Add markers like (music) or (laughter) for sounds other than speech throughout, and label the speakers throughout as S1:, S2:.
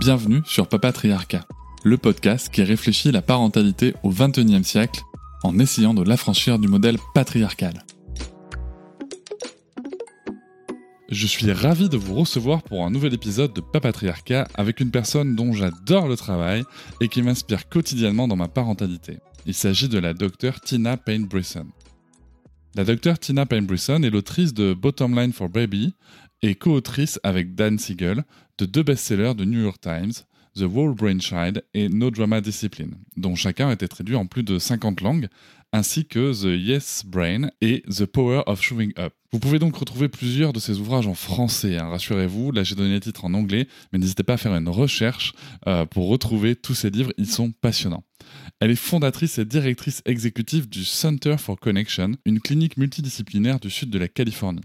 S1: Bienvenue sur Papatriarcat, le podcast qui réfléchit la parentalité au XXIe siècle en essayant de l'affranchir du modèle patriarcal. Je suis ravi de vous recevoir pour un nouvel épisode de Papatriarcat avec une personne dont j'adore le travail et qui m'inspire quotidiennement dans ma parentalité. Il s'agit de la docteure Tina Payne Brisson. La docteure Tina Payne Brisson est l'autrice de Bottom Line for Baby et co-autrice avec Dan Siegel de deux best-sellers de New York Times, The Whole Brain Child et No Drama Discipline, dont chacun a été traduit en plus de 50 langues, ainsi que The Yes Brain et The Power of Showing Up. Vous pouvez donc retrouver plusieurs de ces ouvrages en français, hein, rassurez-vous, là j'ai donné les titres en anglais, mais n'hésitez pas à faire une recherche euh, pour retrouver tous ces livres, ils sont passionnants. Elle est fondatrice et directrice exécutive du Center for Connection, une clinique multidisciplinaire du sud de la Californie.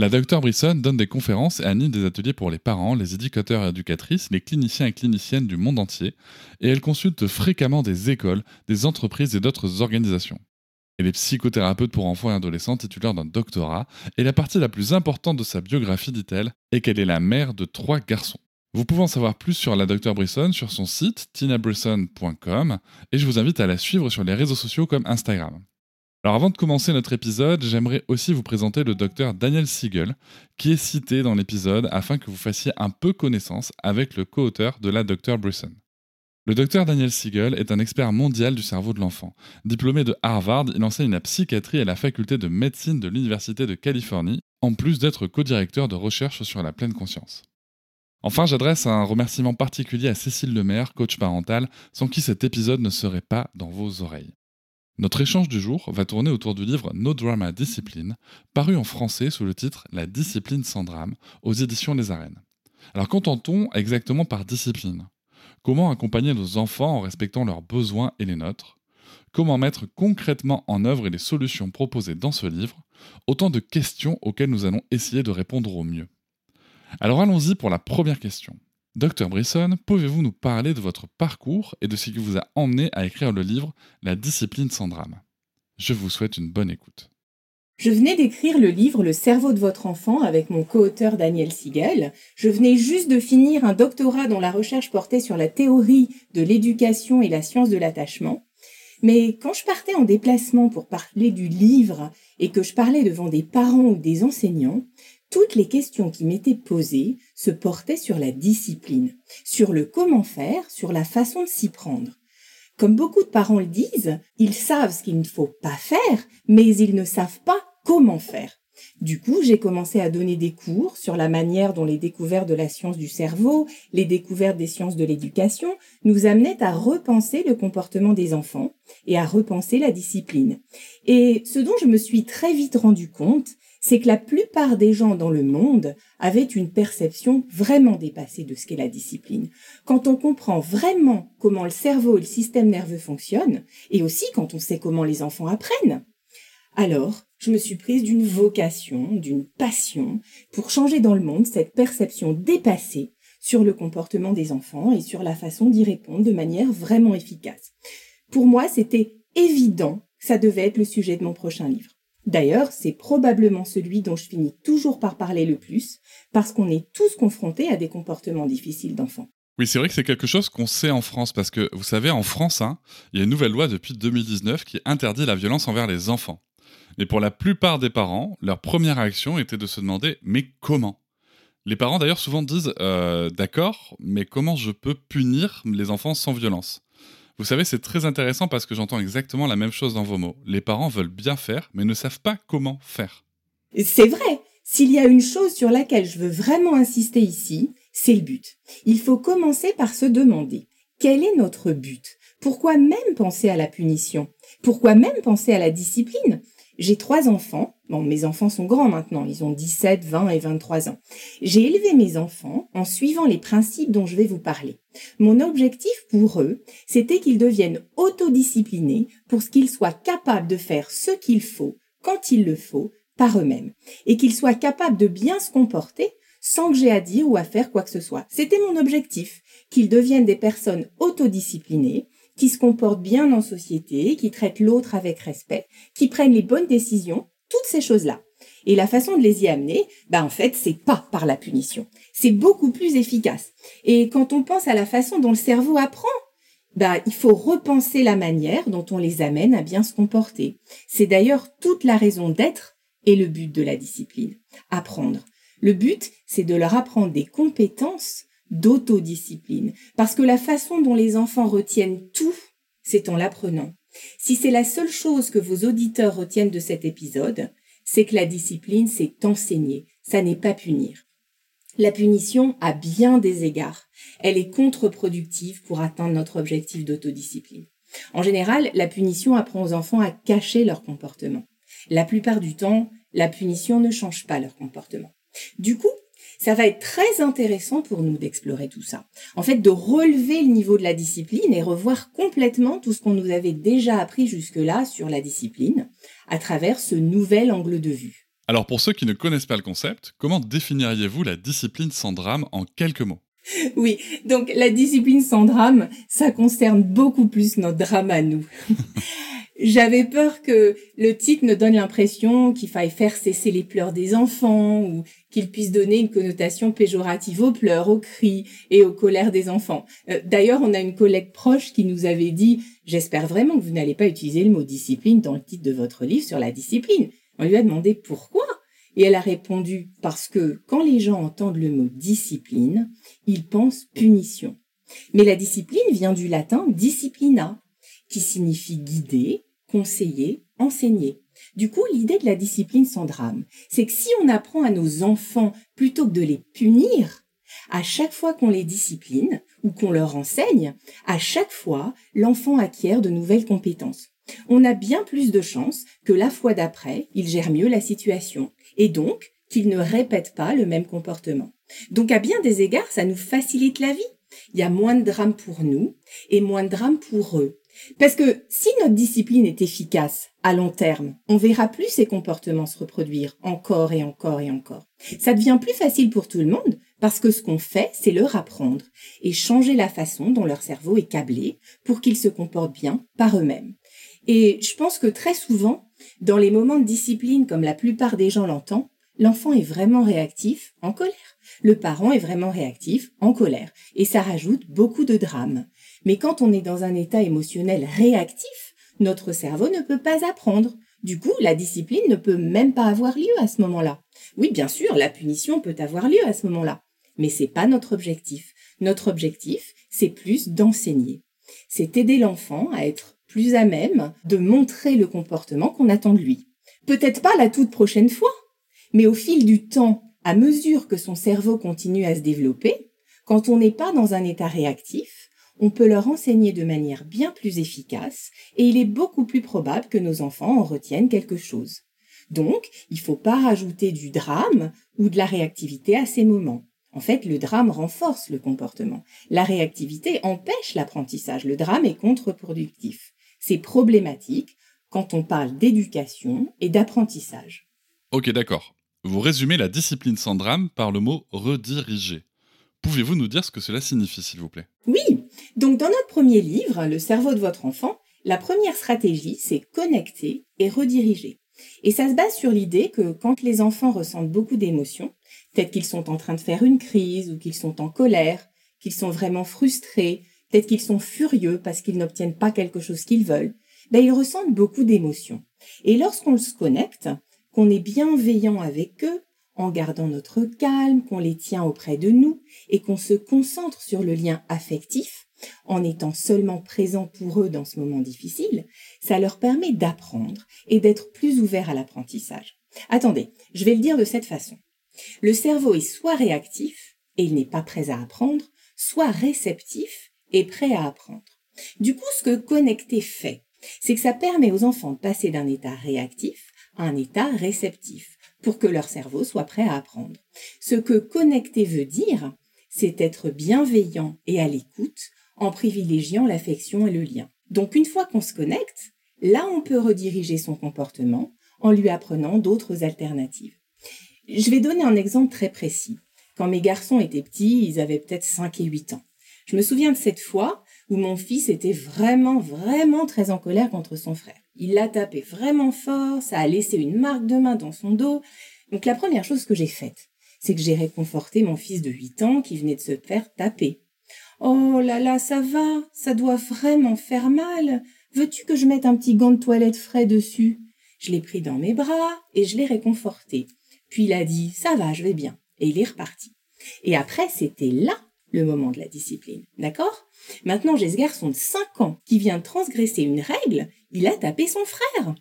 S1: La Dr Brisson donne des conférences et anime des ateliers pour les parents, les éducateurs et éducatrices, les cliniciens et cliniciennes du monde entier, et elle consulte fréquemment des écoles, des entreprises et d'autres organisations. Elle est psychothérapeute pour enfants et adolescents titulaire d'un doctorat, et la partie la plus importante de sa biographie, dit-elle, est qu'elle est la mère de trois garçons. Vous pouvez en savoir plus sur la Dr Brisson sur son site tinabrisson.com et je vous invite à la suivre sur les réseaux sociaux comme Instagram. Alors avant de commencer notre épisode, j'aimerais aussi vous présenter le docteur Daniel Siegel, qui est cité dans l'épisode afin que vous fassiez un peu connaissance avec le co-auteur de la Dr Brisson. Le docteur Daniel Siegel est un expert mondial du cerveau de l'enfant. Diplômé de Harvard, il enseigne la psychiatrie à la faculté de médecine de l'Université de Californie, en plus d'être co-directeur de recherche sur la pleine conscience. Enfin, j'adresse un remerciement particulier à Cécile Lemaire, coach parental, sans qui cet épisode ne serait pas dans vos oreilles. Notre échange du jour va tourner autour du livre No Drama Discipline, paru en français sous le titre La discipline sans drame, aux éditions Les Arènes. Alors qu'entend-on exactement par discipline? Comment accompagner nos enfants en respectant leurs besoins et les nôtres? Comment mettre concrètement en œuvre les solutions proposées dans ce livre? Autant de questions auxquelles nous allons essayer de répondre au mieux. Alors allons-y pour la première question. Docteur Brisson, pouvez-vous nous parler de votre parcours et de ce qui vous a emmené à écrire le livre La discipline sans drame? Je vous souhaite une bonne écoute.
S2: Je venais d'écrire le livre Le cerveau de votre enfant avec mon co-auteur Daniel Siegel. Je venais juste de finir un doctorat dont la recherche portait sur la théorie de l'éducation et la science de l'attachement. Mais quand je partais en déplacement pour parler du livre et que je parlais devant des parents ou des enseignants, toutes les questions qui m'étaient posées se portaient sur la discipline, sur le comment faire, sur la façon de s'y prendre. Comme beaucoup de parents le disent, ils savent ce qu'il ne faut pas faire, mais ils ne savent pas comment faire. Du coup, j'ai commencé à donner des cours sur la manière dont les découvertes de la science du cerveau, les découvertes des sciences de l'éducation nous amenaient à repenser le comportement des enfants et à repenser la discipline. Et ce dont je me suis très vite rendu compte, c'est que la plupart des gens dans le monde avaient une perception vraiment dépassée de ce qu'est la discipline. Quand on comprend vraiment comment le cerveau et le système nerveux fonctionnent, et aussi quand on sait comment les enfants apprennent. Alors, je me suis prise d'une vocation, d'une passion, pour changer dans le monde cette perception dépassée sur le comportement des enfants et sur la façon d'y répondre de manière vraiment efficace. Pour moi, c'était évident ça devait être le sujet de mon prochain livre. D'ailleurs, c'est probablement celui dont je finis toujours par parler le plus, parce qu'on est tous confrontés à des comportements difficiles d'enfants.
S1: Oui, c'est vrai que c'est quelque chose qu'on sait en France, parce que vous savez, en France, hein, il y a une nouvelle loi depuis 2019 qui interdit la violence envers les enfants. Mais pour la plupart des parents, leur première réaction était de se demander mais comment? Les parents d'ailleurs souvent disent euh, d'accord, mais comment je peux punir les enfants sans violence? Vous savez, c'est très intéressant parce que j'entends exactement la même chose dans vos mots. Les parents veulent bien faire, mais ne savent pas comment faire.
S2: C'est vrai. S'il y a une chose sur laquelle je veux vraiment insister ici, c'est le but. Il faut commencer par se demander quel est notre but? Pourquoi même penser à la punition? Pourquoi même penser à la discipline? J'ai trois enfants. Bon, mes enfants sont grands maintenant, ils ont 17, 20 et 23 ans. J'ai élevé mes enfants en suivant les principes dont je vais vous parler. Mon objectif pour eux, c'était qu'ils deviennent autodisciplinés pour qu'ils soient capables de faire ce qu'il faut, quand il le faut, par eux-mêmes, et qu'ils soient capables de bien se comporter sans que j'ai à dire ou à faire quoi que ce soit. C'était mon objectif, qu'ils deviennent des personnes autodisciplinées, qui se comportent bien en société, qui traitent l'autre avec respect, qui prennent les bonnes décisions, toutes ces choses-là. Et la façon de les y amener, bah en fait, c'est pas par la punition. C'est beaucoup plus efficace. Et quand on pense à la façon dont le cerveau apprend, bah il faut repenser la manière dont on les amène à bien se comporter. C'est d'ailleurs toute la raison d'être et le but de la discipline. Apprendre. Le but, c'est de leur apprendre des compétences d'autodiscipline. Parce que la façon dont les enfants retiennent tout, c'est en l'apprenant. Si c'est la seule chose que vos auditeurs retiennent de cet épisode, c'est que la discipline, c'est enseigner, ça n'est pas punir. La punition a bien des égards. Elle est contre-productive pour atteindre notre objectif d'autodiscipline. En général, la punition apprend aux enfants à cacher leur comportement. La plupart du temps, la punition ne change pas leur comportement. Du coup, ça va être très intéressant pour nous d'explorer tout ça. En fait, de relever le niveau de la discipline et revoir complètement tout ce qu'on nous avait déjà appris jusque-là sur la discipline à travers ce nouvel angle de vue.
S1: Alors pour ceux qui ne connaissent pas le concept, comment définiriez-vous la discipline sans drame en quelques mots?
S2: Oui, donc la discipline sans drame, ça concerne beaucoup plus notre drame à nous. J'avais peur que le titre ne donne l'impression qu'il faille faire cesser les pleurs des enfants ou qu'il puisse donner une connotation péjorative aux pleurs, aux cris et aux colères des enfants. Euh, d'ailleurs, on a une collègue proche qui nous avait dit « J'espère vraiment que vous n'allez pas utiliser le mot discipline dans le titre de votre livre sur la discipline ». On lui a demandé pourquoi? Et elle a répondu parce que quand les gens entendent le mot discipline, ils pensent punition. Mais la discipline vient du latin disciplina, qui signifie guider, conseiller, enseigner. Du coup, l'idée de la discipline sans drame, c'est que si on apprend à nos enfants plutôt que de les punir, à chaque fois qu'on les discipline ou qu'on leur enseigne, à chaque fois, l'enfant acquiert de nouvelles compétences. On a bien plus de chances que la fois d'après, il gère mieux la situation et donc qu'il ne répète pas le même comportement. Donc à bien des égards, ça nous facilite la vie. Il y a moins de drame pour nous et moins de drame pour eux. Parce que si notre discipline est efficace à long terme, on verra plus ces comportements se reproduire encore et encore et encore. Ça devient plus facile pour tout le monde parce que ce qu'on fait, c'est leur apprendre et changer la façon dont leur cerveau est câblé pour qu'ils se comportent bien par eux-mêmes. Et je pense que très souvent, dans les moments de discipline comme la plupart des gens l'entendent, l'enfant est vraiment réactif en colère. Le parent est vraiment réactif en colère. Et ça rajoute beaucoup de drame. Mais quand on est dans un état émotionnel réactif, notre cerveau ne peut pas apprendre. Du coup, la discipline ne peut même pas avoir lieu à ce moment-là. Oui, bien sûr, la punition peut avoir lieu à ce moment-là. Mais c'est pas notre objectif. Notre objectif, c'est plus d'enseigner. C'est aider l'enfant à être plus à même de montrer le comportement qu'on attend de lui. Peut-être pas la toute prochaine fois, mais au fil du temps, à mesure que son cerveau continue à se développer, quand on n'est pas dans un état réactif, on peut leur enseigner de manière bien plus efficace et il est beaucoup plus probable que nos enfants en retiennent quelque chose. Donc, il ne faut pas rajouter du drame ou de la réactivité à ces moments. En fait, le drame renforce le comportement. La réactivité empêche l'apprentissage. Le drame est contre-productif. C'est problématique quand on parle d'éducation et d'apprentissage.
S1: Ok, d'accord. Vous résumez la discipline sans drame par le mot rediriger. Pouvez-vous nous dire ce que cela signifie, s'il vous plaît?
S2: Oui. Donc, dans notre premier livre, Le cerveau de votre enfant, la première stratégie, c'est connecter et rediriger. Et ça se base sur l'idée que quand les enfants ressentent beaucoup d'émotions, peut-être qu'ils sont en train de faire une crise ou qu'ils sont en colère, qu'ils sont vraiment frustrés, peut-être qu'ils sont furieux parce qu'ils n'obtiennent pas quelque chose qu'ils veulent, ben ils ressentent beaucoup d'émotions. Et lorsqu'on se connecte, qu'on est bienveillant avec eux, en gardant notre calme, qu'on les tient auprès de nous et qu'on se concentre sur le lien affectif, en étant seulement présent pour eux dans ce moment difficile, ça leur permet d'apprendre et d'être plus ouverts à l'apprentissage. Attendez, je vais le dire de cette façon. Le cerveau est soit réactif, et il n'est pas prêt à apprendre, soit réceptif et prêt à apprendre. Du coup, ce que connecter fait, c'est que ça permet aux enfants de passer d'un état réactif un état réceptif pour que leur cerveau soit prêt à apprendre. Ce que connecter veut dire, c'est être bienveillant et à l'écoute en privilégiant l'affection et le lien. Donc une fois qu'on se connecte, là on peut rediriger son comportement en lui apprenant d'autres alternatives. Je vais donner un exemple très précis. Quand mes garçons étaient petits, ils avaient peut-être 5 et 8 ans. Je me souviens de cette fois où mon fils était vraiment, vraiment très en colère contre son frère. Il l'a tapé vraiment fort, ça a laissé une marque de main dans son dos. Donc la première chose que j'ai faite, c'est que j'ai réconforté mon fils de 8 ans qui venait de se faire taper. Oh là là, ça va, ça doit vraiment faire mal. Veux-tu que je mette un petit gant de toilette frais dessus? Je l'ai pris dans mes bras et je l'ai réconforté. Puis il a dit Ça va, je vais bien. Et il est reparti. Et après, c'était là le moment de la discipline. D'accord? Maintenant, j'ai ce garçon de 5 ans qui vient transgresser une règle, il a tapé son frère.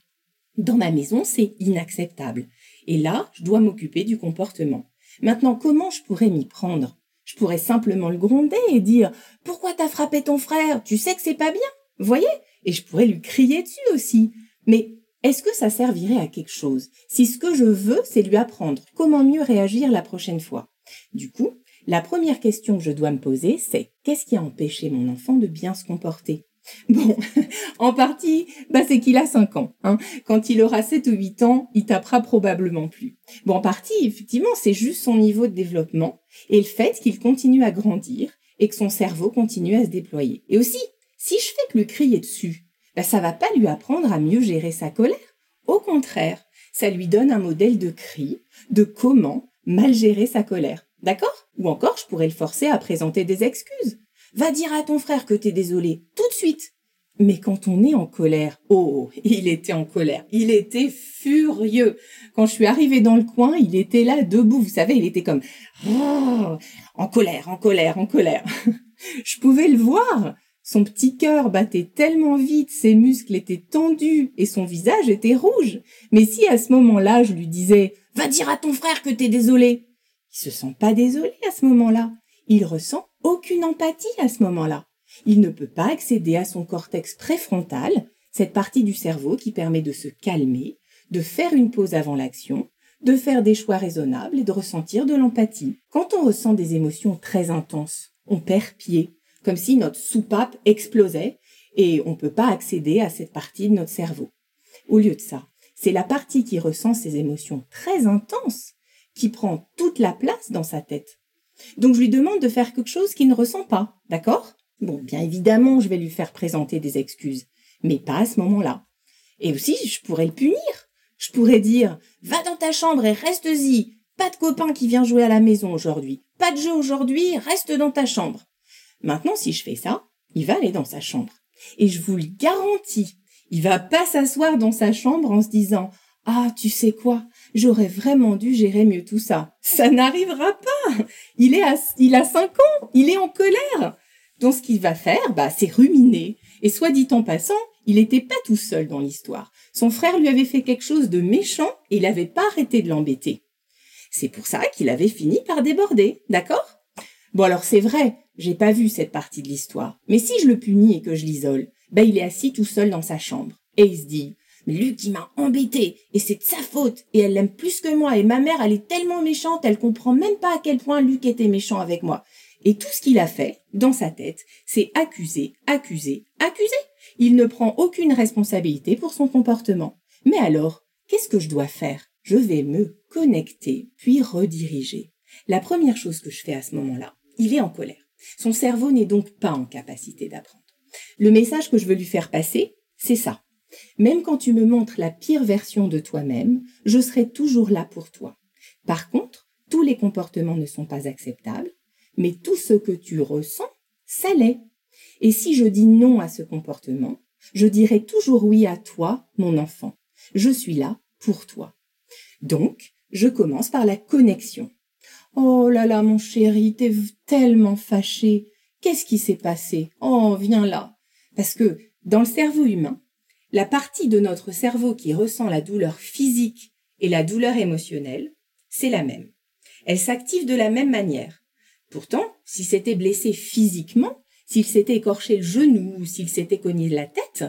S2: Dans ma maison, c'est inacceptable. Et là, je dois m'occuper du comportement. Maintenant, comment je pourrais m'y prendre? Je pourrais simplement le gronder et dire Pourquoi t'as frappé ton frère? Tu sais que c'est pas bien. Voyez? Et je pourrais lui crier dessus aussi. Mais est-ce que ça servirait à quelque chose? Si ce que je veux, c'est lui apprendre comment mieux réagir la prochaine fois Du coup, la première question que je dois me poser, c'est qu'est-ce qui a empêché mon enfant de bien se comporter? Bon, (laughs) en partie, bah c'est qu'il a 5 ans. Hein. Quand il aura 7 ou 8 ans, il tapera probablement plus. Bon, en partie, effectivement, c'est juste son niveau de développement et le fait qu'il continue à grandir et que son cerveau continue à se déployer. Et aussi, si je fais que lui crier dessus, bah ça va pas lui apprendre à mieux gérer sa colère. Au contraire, ça lui donne un modèle de cri, de comment mal gérer sa colère. D'accord? Ou encore, je pourrais le forcer à présenter des excuses. Va dire à ton frère que t'es désolé, tout de suite. Mais quand on est en colère, oh, il était en colère, il était furieux. Quand je suis arrivée dans le coin, il était là debout, vous savez, il était comme en colère, en colère, en colère. (laughs) je pouvais le voir. Son petit cœur battait tellement vite, ses muscles étaient tendus et son visage était rouge. Mais si à ce moment-là, je lui disais Va dire à ton frère que t'es désolé, il se sent pas désolé à ce moment-là. Il ressent aucune empathie à ce moment-là. Il ne peut pas accéder à son cortex préfrontal, cette partie du cerveau qui permet de se calmer, de faire une pause avant l'action, de faire des choix raisonnables et de ressentir de l'empathie. Quand on ressent des émotions très intenses, on perd pied, comme si notre soupape explosait et on ne peut pas accéder à cette partie de notre cerveau. Au lieu de ça, c'est la partie qui ressent ces émotions très intenses qui prend toute la place dans sa tête. Donc je lui demande de faire quelque chose qu'il ne ressent pas, d'accord? Bon, bien évidemment, je vais lui faire présenter des excuses, mais pas à ce moment-là. Et aussi, je pourrais le punir. Je pourrais dire Va dans ta chambre et reste-y. Pas de copain qui vient jouer à la maison aujourd'hui. Pas de jeu aujourd'hui, reste dans ta chambre. Maintenant, si je fais ça, il va aller dans sa chambre. Et je vous le garantis, il va pas s'asseoir dans sa chambre en se disant Ah, tu sais quoi? J'aurais vraiment dû gérer mieux tout ça. Ça n'arrivera pas. Il est à, il a cinq ans. Il est en colère. Donc, ce qu'il va faire, bah, c'est ruminer. Et soit dit en passant, il n'était pas tout seul dans l'histoire. Son frère lui avait fait quelque chose de méchant et il n'avait pas arrêté de l'embêter. C'est pour ça qu'il avait fini par déborder, d'accord? Bon alors c'est vrai, j'ai pas vu cette partie de l'histoire. Mais si je le punis et que je l'isole, bah il est assis tout seul dans sa chambre. Et il se dit, Luc, il m'a embêté, et c'est de sa faute, et elle l'aime plus que moi, et ma mère, elle est tellement méchante, elle comprend même pas à quel point Luc était méchant avec moi. Et tout ce qu'il a fait, dans sa tête, c'est accuser, accuser, accuser. Il ne prend aucune responsabilité pour son comportement. Mais alors, qu'est-ce que je dois faire? Je vais me connecter, puis rediriger. La première chose que je fais à ce moment-là, il est en colère. Son cerveau n'est donc pas en capacité d'apprendre. Le message que je veux lui faire passer, c'est ça. Même quand tu me montres la pire version de toi-même, je serai toujours là pour toi. Par contre, tous les comportements ne sont pas acceptables, mais tout ce que tu ressens, ça l'est. Et si je dis non à ce comportement, je dirai toujours oui à toi, mon enfant. Je suis là pour toi. Donc, je commence par la connexion. Oh là là, mon chéri, t'es tellement fâché. Qu'est-ce qui s'est passé? Oh, viens là. Parce que dans le cerveau humain, la partie de notre cerveau qui ressent la douleur physique et la douleur émotionnelle, c'est la même. Elle s'active de la même manière. Pourtant, si c'était blessé physiquement, s'il s'était écorché le genou ou s'il s'était cogné la tête,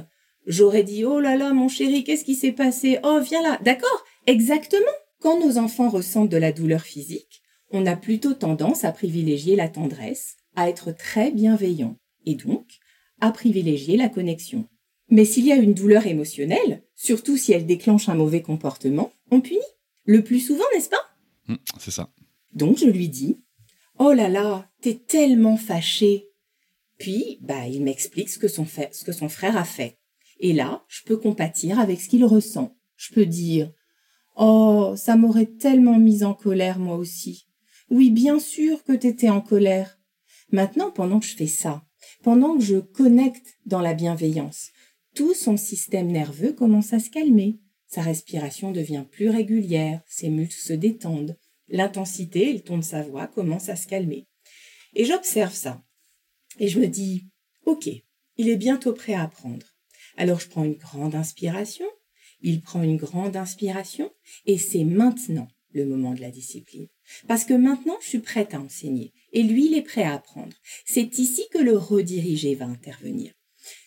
S2: J'aurais dit Oh là là, mon chéri, qu'est-ce qui s'est passé? Oh, viens là. D'accord? Exactement. Quand nos enfants ressentent de la douleur physique, on a plutôt tendance à privilégier la tendresse, à être très bienveillant, et donc à privilégier la connexion. Mais s'il y a une douleur émotionnelle, surtout si elle déclenche un mauvais comportement, on punit. Le plus souvent, n'est-ce pas?
S1: Hum, c'est ça.
S2: Donc je lui dis Oh là là, t'es tellement fâché. Puis, bah, il m'explique ce ce que son frère a fait. Et là, je peux compatir avec ce qu'il ressent. Je peux dire Oh, ça m'aurait tellement mise en colère, moi aussi. Oui, bien sûr que t'étais en colère. Maintenant, pendant que je fais ça, pendant que je connecte dans la bienveillance, tout son système nerveux commence à se calmer. Sa respiration devient plus régulière, ses muscles se détendent, l'intensité et le ton de sa voix commencent à se calmer. Et j'observe ça. Et je me dis, ok, il est bientôt prêt à apprendre. Alors je prends une grande inspiration, il prend une grande inspiration, et c'est maintenant le moment de la discipline. Parce que maintenant, je suis prête à enseigner, et lui, il est prêt à apprendre. C'est ici que le rediriger va intervenir.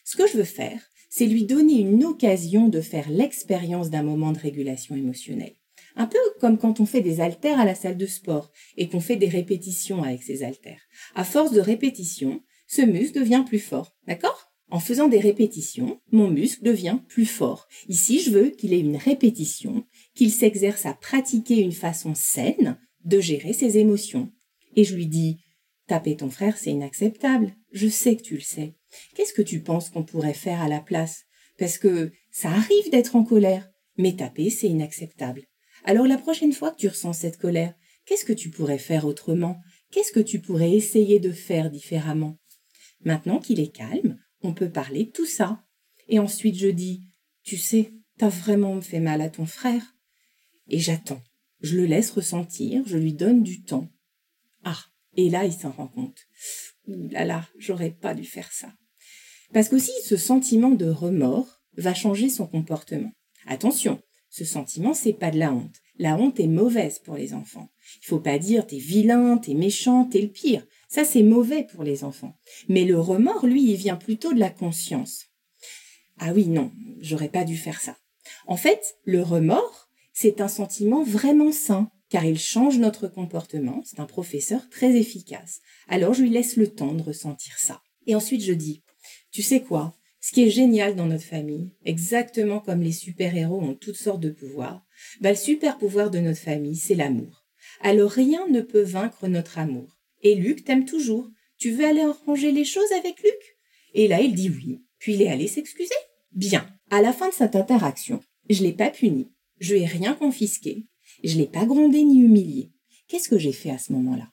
S2: Ce que je veux faire, c'est lui donner une occasion de faire l'expérience d'un moment de régulation émotionnelle. Un peu comme quand on fait des haltères à la salle de sport et qu'on fait des répétitions avec ces haltères. À force de répétitions, ce muscle devient plus fort, d'accord? En faisant des répétitions, mon muscle devient plus fort. Ici, je veux qu'il ait une répétition, qu'il s'exerce à pratiquer une façon saine de gérer ses émotions. Et je lui dis, taper ton frère, c'est inacceptable. Je sais que tu le sais. Qu'est-ce que tu penses qu'on pourrait faire à la place? Parce que ça arrive d'être en colère, mais taper, c'est inacceptable. Alors la prochaine fois que tu ressens cette colère, qu'est-ce que tu pourrais faire autrement? Qu'est-ce que tu pourrais essayer de faire différemment? Maintenant qu'il est calme, on peut parler de tout ça. Et ensuite je dis, tu sais, t'as vraiment fait mal à ton frère. Et j'attends. Je le laisse ressentir, je lui donne du temps. Ah, et là il s'en rend compte. Ouh là là, j'aurais pas dû faire ça. Parce qu'aussi ce sentiment de remords va changer son comportement. Attention, ce sentiment c'est pas de la honte. La honte est mauvaise pour les enfants. Il faut pas dire t'es vilain, t'es méchant, t'es le pire. Ça c'est mauvais pour les enfants. Mais le remords, lui, il vient plutôt de la conscience. Ah oui, non, j'aurais pas dû faire ça. En fait, le remords, c'est un sentiment vraiment sain, car il change notre comportement. C'est un professeur très efficace. Alors je lui laisse le temps de ressentir ça. Et ensuite je dis, tu sais quoi? Ce qui est génial dans notre famille, exactement comme les super-héros ont toutes sortes de pouvoirs, bah, le super pouvoir de notre famille, c'est l'amour. Alors rien ne peut vaincre notre amour. Et Luc t'aime toujours. Tu veux aller arranger les choses avec Luc? Et là, il dit oui. Puis il est allé s'excuser. Bien. À la fin de cette interaction, je l'ai pas puni. Je lui ai rien confisqué. Je l'ai pas grondé ni humilié. Qu'est-ce que j'ai fait à ce moment-là?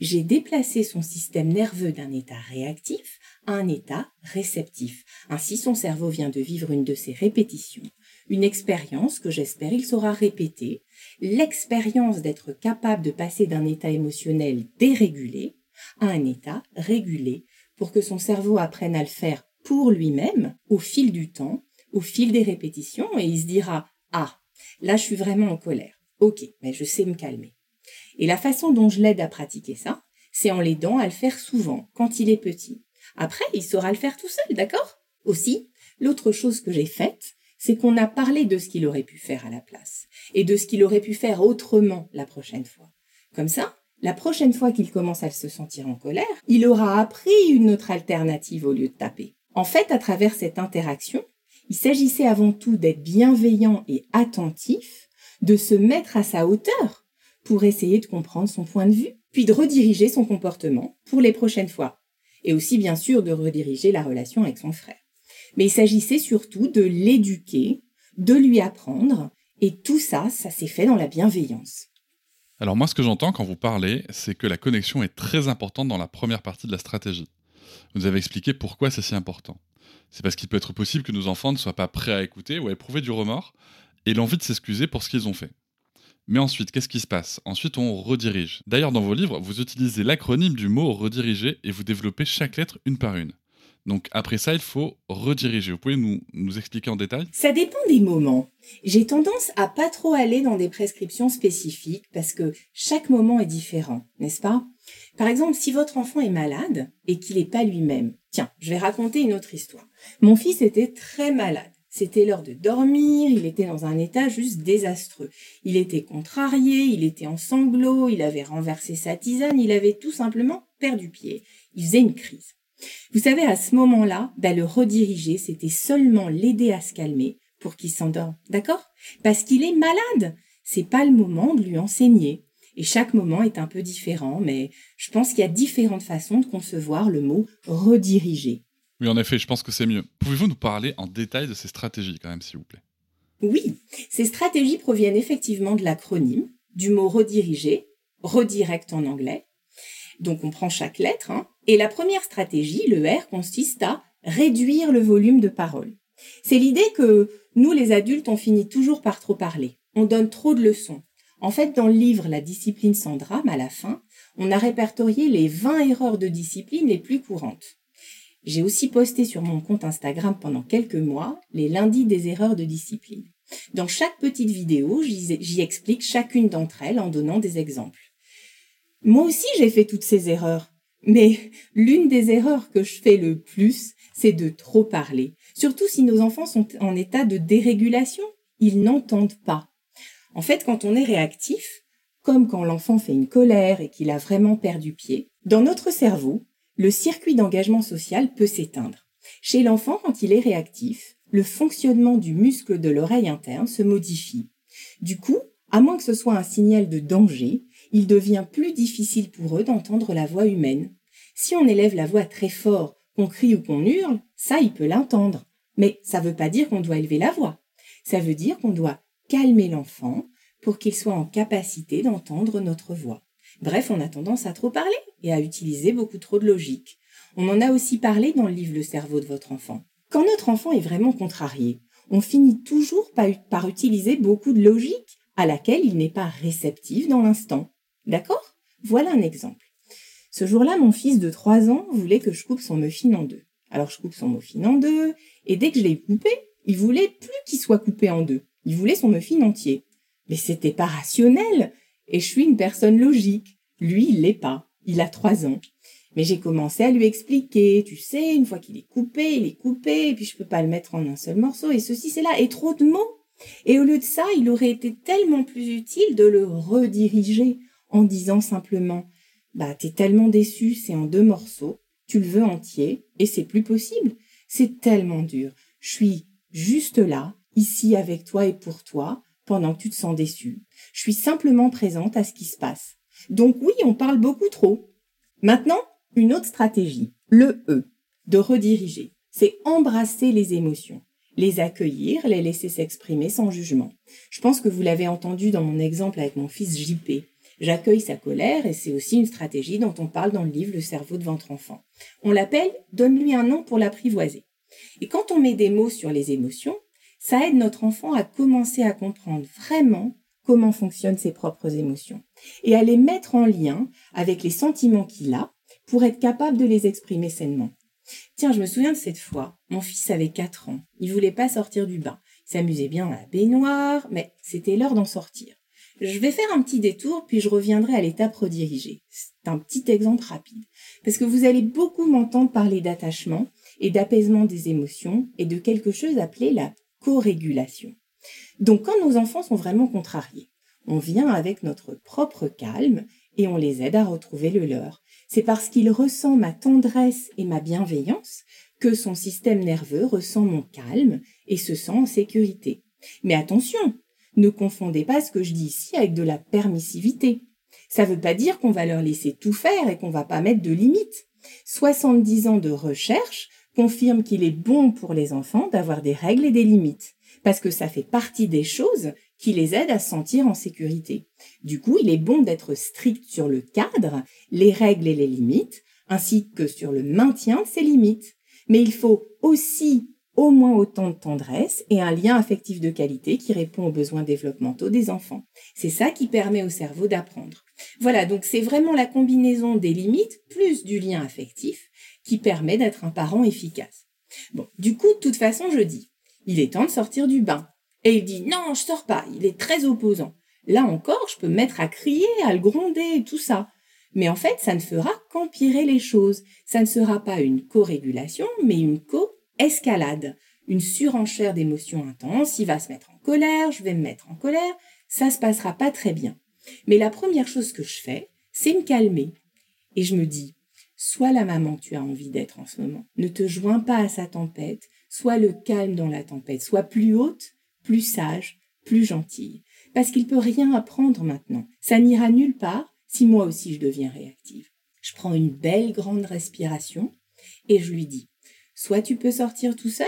S2: J'ai déplacé son système nerveux d'un état réactif un état réceptif. Ainsi, son cerveau vient de vivre une de ces répétitions, une expérience que j'espère il saura répéter, l'expérience d'être capable de passer d'un état émotionnel dérégulé à un état régulé pour que son cerveau apprenne à le faire pour lui-même au fil du temps, au fil des répétitions, et il se dira Ah, là je suis vraiment en colère. Ok, mais je sais me calmer. Et la façon dont je l'aide à pratiquer ça, c'est en l'aidant à le faire souvent, quand il est petit. Après, il saura le faire tout seul, d'accord? Aussi, l'autre chose que j'ai faite, c'est qu'on a parlé de ce qu'il aurait pu faire à la place, et de ce qu'il aurait pu faire autrement la prochaine fois. Comme ça, la prochaine fois qu'il commence à se sentir en colère, il aura appris une autre alternative au lieu de taper. En fait, à travers cette interaction, il s'agissait avant tout d'être bienveillant et attentif, de se mettre à sa hauteur pour essayer de comprendre son point de vue, puis de rediriger son comportement pour les prochaines fois, et aussi bien sûr de rediriger la relation avec son frère. Mais il s'agissait surtout de l'éduquer, de lui apprendre, et tout ça, ça s'est fait dans la bienveillance.
S1: Alors moi, ce que j'entends quand vous parlez, c'est que la connexion est très importante dans la première partie de la stratégie. Vous avez expliqué pourquoi c'est si important. C'est parce qu'il peut être possible que nos enfants ne soient pas prêts à écouter ou à éprouver du remords et l'envie de s'excuser pour ce qu'ils ont fait. Mais ensuite, qu'est-ce qui se passe? Ensuite, on redirige. D'ailleurs, dans vos livres, vous utilisez l'acronyme du mot rediriger et vous développez chaque lettre une par une. Donc après ça, il faut rediriger. Vous pouvez nous, expliquer en détail?
S2: Ça dépend des moments. J'ai tendance à pas trop aller dans des prescriptions spécifiques parce que chaque moment est différent, n'est-ce pas? Par exemple, si votre enfant est malade et qu'il n'est pas lui-même, tiens, je vais raconter une autre histoire. Mon fils était très malade. C'était l'heure de dormir, il était dans un état juste désastreux. Il était contrarié, il était en sanglots, il avait renversé sa tisane, il avait tout simplement perdu pied. Il faisait une crise. Vous savez, à ce moment-là, bah, le rediriger, c'était seulement l'aider à se calmer pour qu'il s'endorme. D'accord? Parce qu'il est malade. C'est pas le moment de lui enseigner. Et chaque moment est un peu différent, mais je pense qu'il y a différentes façons de concevoir le mot rediriger.
S1: Oui, en effet, je pense que c'est mieux. Pouvez-vous nous parler en détail de ces stratégies, quand même, s'il vous plaît?
S2: Oui, ces stratégies proviennent effectivement de l'acronyme, du mot rediriger, redirect en anglais. Donc on prend chaque lettre, hein. et la première stratégie, le R, consiste à réduire le volume de parole. C'est l'idée que nous, les adultes, on finit toujours par trop parler. On donne trop de leçons. En fait, dans le livre La discipline sans drame, à la fin, on a répertorié les 20 erreurs de discipline les plus courantes. J'ai aussi posté sur mon compte Instagram pendant quelques mois les lundis des erreurs de discipline. Dans chaque petite vidéo, j'y explique chacune d'entre elles en donnant des exemples. Moi aussi, j'ai fait toutes ces erreurs. Mais l'une des erreurs que je fais le plus, c'est de trop parler. Surtout si nos enfants sont en état de dérégulation. Ils n'entendent pas. En fait, quand on est réactif, comme quand l'enfant fait une colère et qu'il a vraiment perdu pied, dans notre cerveau, le circuit d'engagement social peut s'éteindre. Chez l'enfant, quand il est réactif, le fonctionnement du muscle de l'oreille interne se modifie. Du coup, à moins que ce soit un signal de danger, il devient plus difficile pour eux d'entendre la voix humaine. Si on élève la voix très fort, qu'on crie ou qu'on hurle, ça, il peut l'entendre. Mais ça ne veut pas dire qu'on doit élever la voix. Ça veut dire qu'on doit calmer l'enfant pour qu'il soit en capacité d'entendre notre voix. Bref, on a tendance à trop parler et à utiliser beaucoup trop de logique. On en a aussi parlé dans le livre Le cerveau de votre enfant. Quand notre enfant est vraiment contrarié, on finit toujours par, utiliser beaucoup de logique à laquelle il n'est pas réceptif dans l'instant. D'accord? Voilà un exemple. Ce jour-là, mon fils de 3 ans voulait que je coupe son muffin en deux. Alors je coupe son muffin en deux, et dès que je l'ai coupé, il voulait plus qu'il soit coupé en deux. Il voulait son muffin entier. Mais c'était pas rationnel. Et je suis une personne logique. Lui, il l'est pas. Il a trois ans. Mais j'ai commencé à lui expliquer, tu sais, une fois qu'il est coupé, il est coupé, et puis je peux pas le mettre en un seul morceau, et ceci, c'est là, et trop de mots. Et au lieu de ça, il aurait été tellement plus utile de le rediriger en disant simplement, bah, t'es tellement déçu, c'est en deux morceaux, tu le veux entier, et c'est plus possible. C'est tellement dur. Je suis juste là, ici avec toi et pour toi, pendant que tu te sens déçu. Je suis simplement présente à ce qui se passe. Donc oui, on parle beaucoup trop. Maintenant, une autre stratégie, le E, de rediriger. C'est embrasser les émotions, les accueillir, les laisser s'exprimer sans jugement. Je pense que vous l'avez entendu dans mon exemple avec mon fils JP. J'accueille sa colère et c'est aussi une stratégie dont on parle dans le livre Le cerveau de votre enfant. On l'appelle Donne-lui un nom pour l'apprivoiser. Et quand on met des mots sur les émotions, ça aide notre enfant à commencer à comprendre vraiment comment fonctionnent ses propres émotions et à les mettre en lien avec les sentiments qu'il a pour être capable de les exprimer sainement. Tiens, je me souviens de cette fois. Mon fils avait 4 ans. Il voulait pas sortir du bain. Il s'amusait bien à la baignoire, mais c'était l'heure d'en sortir. Je vais faire un petit détour, puis je reviendrai à l'étape redirigée. C'est un petit exemple rapide. Parce que vous allez beaucoup m'entendre parler d'attachement et d'apaisement des émotions et de quelque chose appelé la co-régulation. Donc quand nos enfants sont vraiment contrariés, on vient avec notre propre calme et on les aide à retrouver le leur. C'est parce qu'il ressent ma tendresse et ma bienveillance que son système nerveux ressent mon calme et se sent en sécurité. Mais attention, ne confondez pas ce que je dis ici avec de la permissivité. Ça ne veut pas dire qu'on va leur laisser tout faire et qu'on va pas mettre de limites. 70 ans de recherche confirment qu'il est bon pour les enfants d'avoir des règles et des limites parce que ça fait partie des choses qui les aident à se sentir en sécurité. Du coup, il est bon d'être strict sur le cadre, les règles et les limites, ainsi que sur le maintien de ces limites. Mais il faut aussi au moins autant de tendresse et un lien affectif de qualité qui répond aux besoins développementaux des enfants. C'est ça qui permet au cerveau d'apprendre. Voilà, donc c'est vraiment la combinaison des limites plus du lien affectif qui permet d'être un parent efficace. Bon, du coup, de toute façon, je dis, il est temps de sortir du bain. Et il dit non, je sors pas, il est très opposant. Là encore, je peux me mettre à crier, à le gronder, tout ça. Mais en fait, ça ne fera qu'empirer les choses. Ça ne sera pas une co-régulation, mais une co-escalade. une surenchère d'émotions intenses, il va se mettre en colère, je vais me mettre en colère, ça se passera pas très bien. Mais la première chose que je fais, c'est me calmer. Et je me dis, sois la maman que tu as envie d'être en ce moment. Ne te joins pas à sa tempête, sois le calme dans la tempête, sois plus haute, plus sage, plus gentille. Parce qu'il peut rien apprendre maintenant. Ça n'ira nulle part si moi aussi je deviens réactive. Je prends une belle grande respiration et je lui dis, soit tu peux sortir tout seul,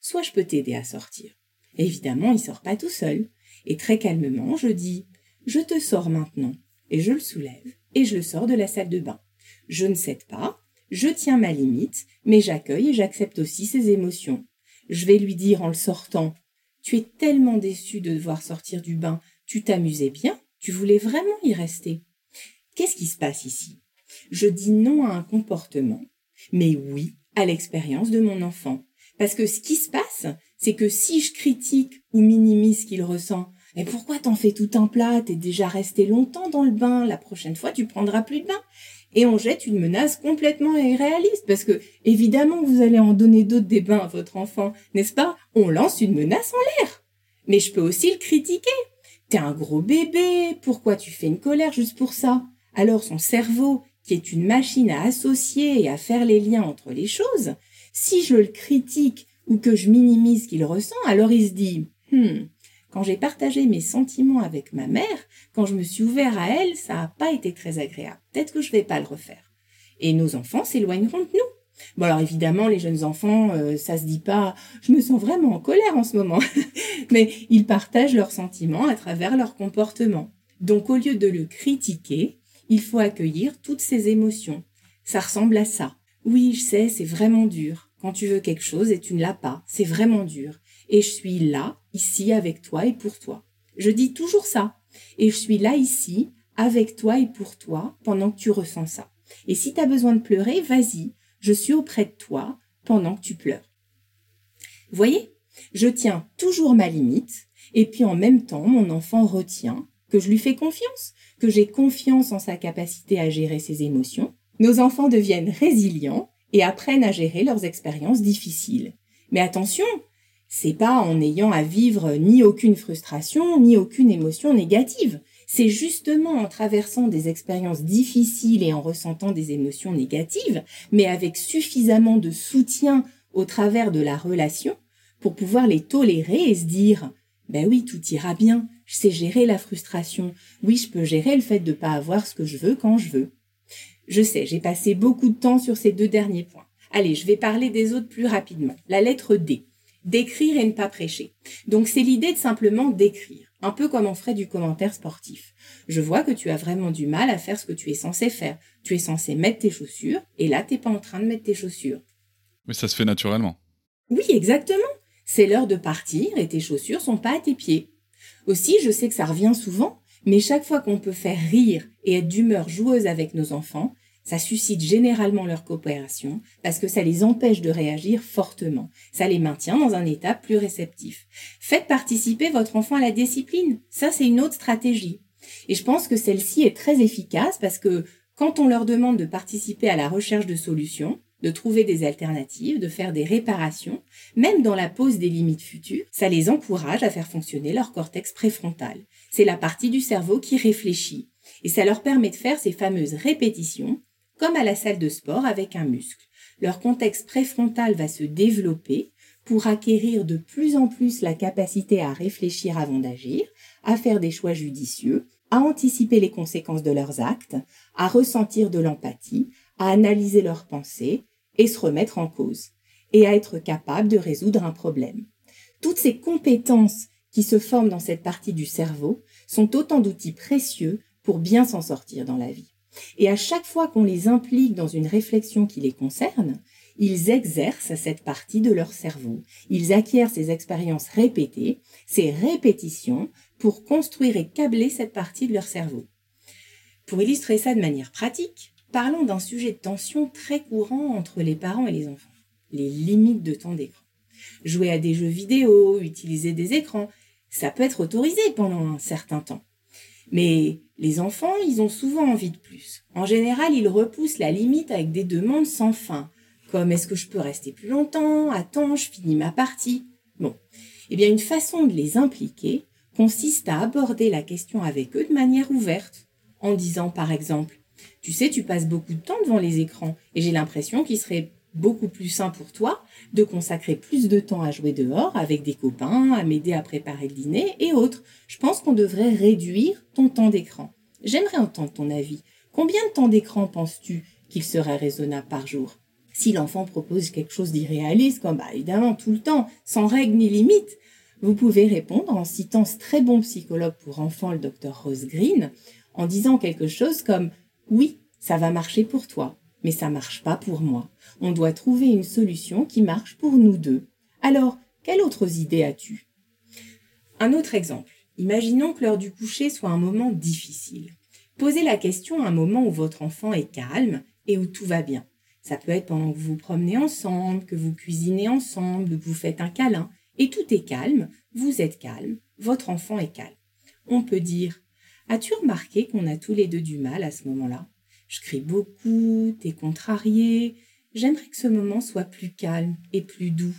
S2: soit je peux t'aider à sortir. Évidemment, il sort pas tout seul. Et très calmement, je dis, je te sors maintenant. Et je le soulève et je le sors de la salle de bain. Je ne cède pas, je tiens ma limite, mais j'accueille et j'accepte aussi ses émotions. Je vais lui dire en le sortant, tu es tellement déçu de devoir sortir du bain, tu t'amusais bien, tu voulais vraiment y rester. Qu'est-ce qui se passe ici? Je dis non à un comportement, mais oui à l'expérience de mon enfant. Parce que ce qui se passe, c'est que si je critique ou minimise ce qu'il ressent, mais pourquoi t'en fais tout un plat? T'es déjà resté longtemps dans le bain. La prochaine fois, tu prendras plus de bain. Et on jette une menace complètement irréaliste parce que évidemment vous allez en donner d'autres des bains à votre enfant, n'est-ce pas? On lance une menace en l'air. Mais je peux aussi le critiquer. T'es un gros bébé. Pourquoi tu fais une colère juste pour ça? Alors son cerveau, qui est une machine à associer et à faire les liens entre les choses, si je le critique ou que je minimise ce qu'il ressent, alors il se dit, hmm, quand j'ai partagé mes sentiments avec ma mère, quand je me suis ouvert à elle, ça n'a pas été très agréable. Peut-être que je vais pas le refaire. Et nos enfants s'éloigneront de nous. Bon alors évidemment les jeunes enfants, euh, ça se dit pas je me sens vraiment en colère en ce moment, (laughs) mais ils partagent leurs sentiments à travers leur comportement. Donc au lieu de le critiquer, il faut accueillir toutes ces émotions. Ça ressemble à ça. Oui, je sais, c'est vraiment dur. Quand tu veux quelque chose et tu ne l'as pas, c'est vraiment dur et je suis là, ici, avec toi et pour toi. Je dis toujours ça. Et je suis là, ici, avec toi et pour toi, pendant que tu ressens ça. Et si tu as besoin de pleurer, vas-y, je suis auprès de toi pendant que tu pleures. Voyez, je tiens toujours ma limite, et puis en même temps, mon enfant retient que je lui fais confiance, que j'ai confiance en sa capacité à gérer ses émotions. Nos enfants deviennent résilients et apprennent à gérer leurs expériences difficiles. Mais attention, c'est pas en ayant à vivre ni aucune frustration, ni aucune émotion négative. C'est justement en traversant des expériences difficiles et en ressentant des émotions négatives, mais avec suffisamment de soutien au travers de la relation pour pouvoir les tolérer et se dire ben oui, tout ira bien, je sais gérer la frustration, oui, je peux gérer le fait de ne pas avoir ce que je veux quand je veux. Je sais, j'ai passé beaucoup de temps sur ces deux derniers points. Allez, je vais parler des autres plus rapidement. La lettre D d'écrire et ne pas prêcher. Donc c'est l'idée de simplement d'écrire, un peu comme on ferait du commentaire sportif. Je vois que tu as vraiment du mal à faire ce que tu es censé faire. Tu es censé mettre tes chaussures, et là t'es pas en train de mettre tes chaussures.
S1: Mais ça se fait naturellement.
S2: Oui, exactement. C'est l'heure de partir et tes chaussures sont pas à tes pieds. Aussi, je sais que ça revient souvent, mais chaque fois qu'on peut faire rire et être d'humeur joueuse avec nos enfants, ça suscite généralement leur coopération parce que ça les empêche de réagir fortement. Ça les maintient dans un état plus réceptif. Faites participer votre enfant à la discipline. Ça, c'est une autre stratégie. Et je pense que celle-ci est très efficace parce que quand on leur demande de participer à la recherche de solutions, de trouver des alternatives, de faire des réparations, même dans la pose des limites futures, ça les encourage à faire fonctionner leur cortex préfrontal. C'est la partie du cerveau qui réfléchit. Et ça leur permet de faire ces fameuses répétitions comme à la salle de sport avec un muscle. Leur contexte préfrontal va se développer pour acquérir de plus en plus la capacité à réfléchir avant d'agir, à faire des choix judicieux, à anticiper les conséquences de leurs actes, à ressentir de l'empathie, à analyser leurs pensées et se remettre en cause, et à être capable de résoudre un problème. Toutes ces compétences qui se forment dans cette partie du cerveau sont autant d'outils précieux pour bien s'en sortir dans la vie. Et à chaque fois qu'on les implique dans une réflexion qui les concerne, ils exercent cette partie de leur cerveau. Ils acquièrent ces expériences répétées, ces répétitions, pour construire et câbler cette partie de leur cerveau. Pour illustrer ça de manière pratique, parlons d'un sujet de tension très courant entre les parents et les enfants, les limites de temps d'écran. Jouer à des jeux vidéo, utiliser des écrans, ça peut être autorisé pendant un certain temps. Mais les enfants, ils ont souvent envie de plus. En général, ils repoussent la limite avec des demandes sans fin, comme est-ce que je peux rester plus longtemps, attends, je finis ma partie. Bon, eh bien une façon de les impliquer consiste à aborder la question avec eux de manière ouverte, en disant par exemple, tu sais, tu passes beaucoup de temps devant les écrans et j'ai l'impression qu'il serait beaucoup plus sain pour toi de consacrer plus de temps à jouer dehors avec des copains, à m'aider à préparer le dîner et autres. Je pense qu'on devrait réduire ton temps d'écran. J'aimerais entendre ton avis. Combien de temps d'écran penses-tu qu'il serait raisonnable par jour? Si l'enfant propose quelque chose d'irréaliste, comme bah, évidemment tout le temps, sans règle ni limite, vous pouvez répondre en citant ce très bon psychologue pour enfants, le docteur Rose Green, en disant quelque chose comme oui, ça va marcher pour toi, mais ça marche pas pour moi. On doit trouver une solution qui marche pour nous deux. Alors, quelles autres idées as-tu? Un autre exemple. Imaginons que l'heure du coucher soit un moment difficile. Posez la question à un moment où votre enfant est calme et où tout va bien. Ça peut être pendant que vous vous promenez ensemble, que vous cuisinez ensemble, que vous faites un câlin, et tout est calme, vous êtes calme, votre enfant est calme. On peut dire As-tu remarqué qu'on a tous les deux du mal à ce moment-là? Je crie beaucoup, t'es contrarié. J'aimerais que ce moment soit plus calme et plus doux.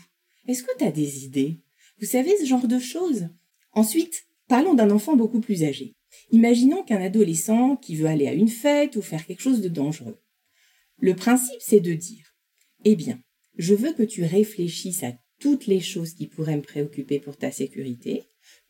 S2: Est-ce que t'as des idées? Vous savez ce genre de choses? Ensuite, parlons d'un enfant beaucoup plus âgé. Imaginons qu'un adolescent qui veut aller à une fête ou faire quelque chose de dangereux. Le principe, c'est de dire Eh bien, je veux que tu réfléchisses à toutes les choses qui pourraient me préoccuper pour ta sécurité,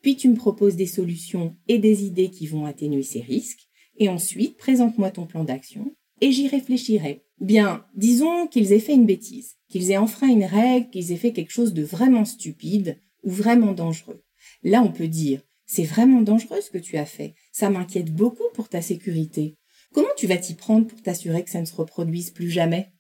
S2: puis tu me proposes des solutions et des idées qui vont atténuer ces risques, et ensuite présente-moi ton plan d'action, et j'y réfléchirai. Bien, disons qu'ils aient fait une bêtise, qu'ils aient enfreint une règle, qu'ils aient fait quelque chose de vraiment stupide ou vraiment dangereux. Là, on peut dire, c'est vraiment dangereux ce que tu as fait, ça m'inquiète beaucoup pour ta sécurité. Comment tu vas t'y prendre pour t'assurer que ça ne se reproduise plus jamais?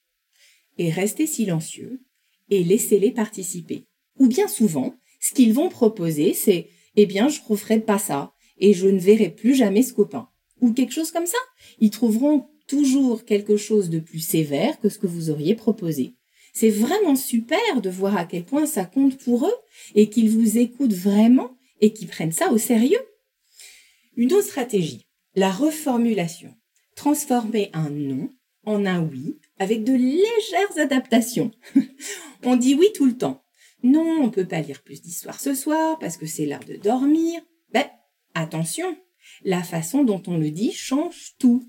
S2: Et restez silencieux et laissez-les participer. Ou bien souvent, ce qu'ils vont proposer, c'est eh bien, je referai pas ça, et je ne verrai plus jamais ce copain. Ou quelque chose comme ça. Ils trouveront toujours quelque chose de plus sévère que ce que vous auriez proposé. C'est vraiment super de voir à quel point ça compte pour eux et qu'ils vous écoutent vraiment et qu'ils prennent ça au sérieux. Une autre stratégie, la reformulation. Transformer un non en un oui avec de légères adaptations. (laughs) on dit oui tout le temps. Non, on peut pas lire plus d'histoires ce soir parce que c'est l'heure de dormir. Ben, attention, la façon dont on le dit change tout.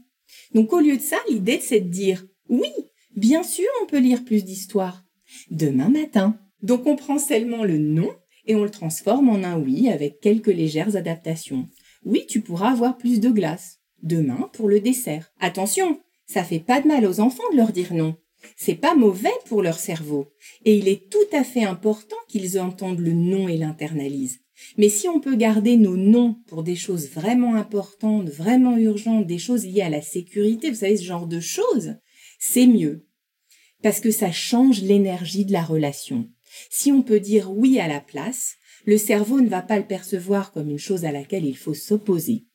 S2: Donc au lieu de ça, l'idée c'est de dire oui, bien sûr on peut lire plus d'histoires. Demain matin. Donc on prend seulement le non et on le transforme en un oui avec quelques légères adaptations. Oui, tu pourras avoir plus de glace. Demain pour le dessert. Attention, ça fait pas de mal aux enfants de leur dire non. C'est pas mauvais pour leur cerveau. Et il est tout à fait important qu'ils entendent le non et l'internalisent. Mais si on peut garder nos noms pour des choses vraiment importantes, vraiment urgentes, des choses liées à la sécurité, vous savez, ce genre de choses, c'est mieux. Parce que ça change l'énergie de la relation. Si on peut dire oui à la place, le cerveau ne va pas le percevoir comme une chose à laquelle il faut s'opposer.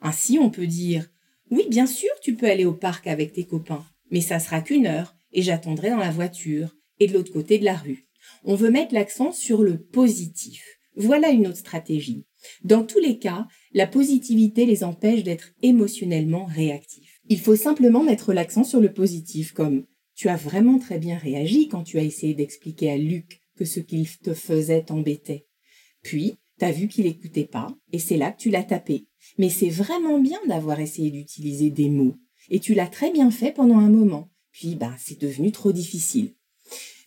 S2: Ainsi, on peut dire oui, bien sûr, tu peux aller au parc avec tes copains, mais ça sera qu'une heure, et j'attendrai dans la voiture et de l'autre côté de la rue. On veut mettre l'accent sur le positif. Voilà une autre stratégie. Dans tous les cas, la positivité les empêche d'être émotionnellement réactifs. Il faut simplement mettre l'accent sur le positif comme tu as vraiment très bien réagi quand tu as essayé d'expliquer à Luc que ce qu'il te faisait t'embêtait. Puis, t'as vu qu'il écoutait pas, et c'est là que tu l'as tapé. Mais c'est vraiment bien d'avoir essayé d'utiliser des mots. Et tu l'as très bien fait pendant un moment. Puis, ben, c'est devenu trop difficile.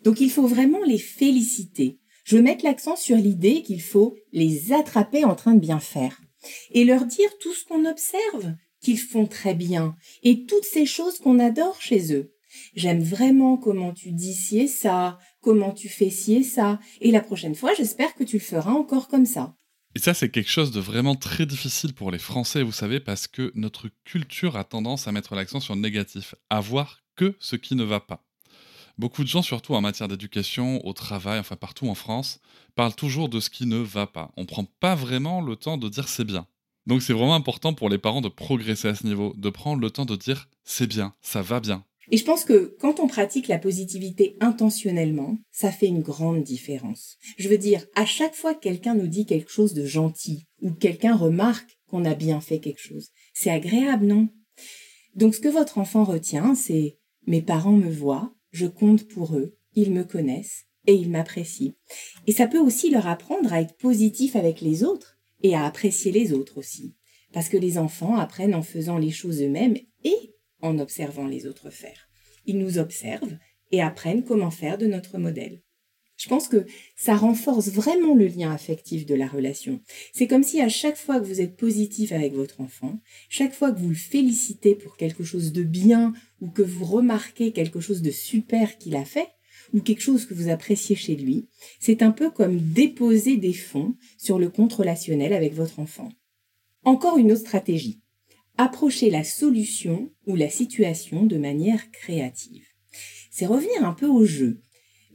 S2: Donc, il faut vraiment les féliciter. Je veux mettre l'accent sur l'idée qu'il faut les attraper en train de bien faire. Et leur dire tout ce qu'on observe qu'ils font très bien et toutes ces choses qu'on adore chez eux. J'aime vraiment comment tu dis ci et ça, comment tu fais ci et ça, et la prochaine fois, j'espère que tu le feras encore comme ça.
S1: Et ça, c'est quelque chose de vraiment très difficile pour les Français, vous savez, parce que notre culture a tendance à mettre l'accent sur le négatif, à voir que ce qui ne va pas. Beaucoup de gens, surtout en matière d'éducation, au travail, enfin partout en France, parlent toujours de ce qui ne va pas. On ne prend pas vraiment le temps de dire c'est bien. Donc c'est vraiment important pour les parents de progresser à ce niveau, de prendre le temps de dire c'est bien, ça va bien.
S2: Et je pense que quand on pratique la positivité intentionnellement, ça fait une grande différence. Je veux dire, à chaque fois que quelqu'un nous dit quelque chose de gentil, ou que quelqu'un remarque qu'on a bien fait quelque chose, c'est agréable, non? Donc ce que votre enfant retient, c'est mes parents me voient, je compte pour eux, ils me connaissent et ils m'apprécient. Et ça peut aussi leur apprendre à être positif avec les autres et à apprécier les autres aussi. Parce que les enfants apprennent en faisant les choses eux-mêmes et en observant les autres faire. Ils nous observent et apprennent comment faire de notre modèle. Je pense que ça renforce vraiment le lien affectif de la relation. C'est comme si à chaque fois que vous êtes positif avec votre enfant, chaque fois que vous le félicitez pour quelque chose de bien ou que vous remarquez quelque chose de super qu'il a fait, ou quelque chose que vous appréciez chez lui, c'est un peu comme déposer des fonds sur le compte relationnel avec votre enfant. Encore une autre stratégie. Approcher la solution ou la situation de manière créative. C'est revenir un peu au jeu.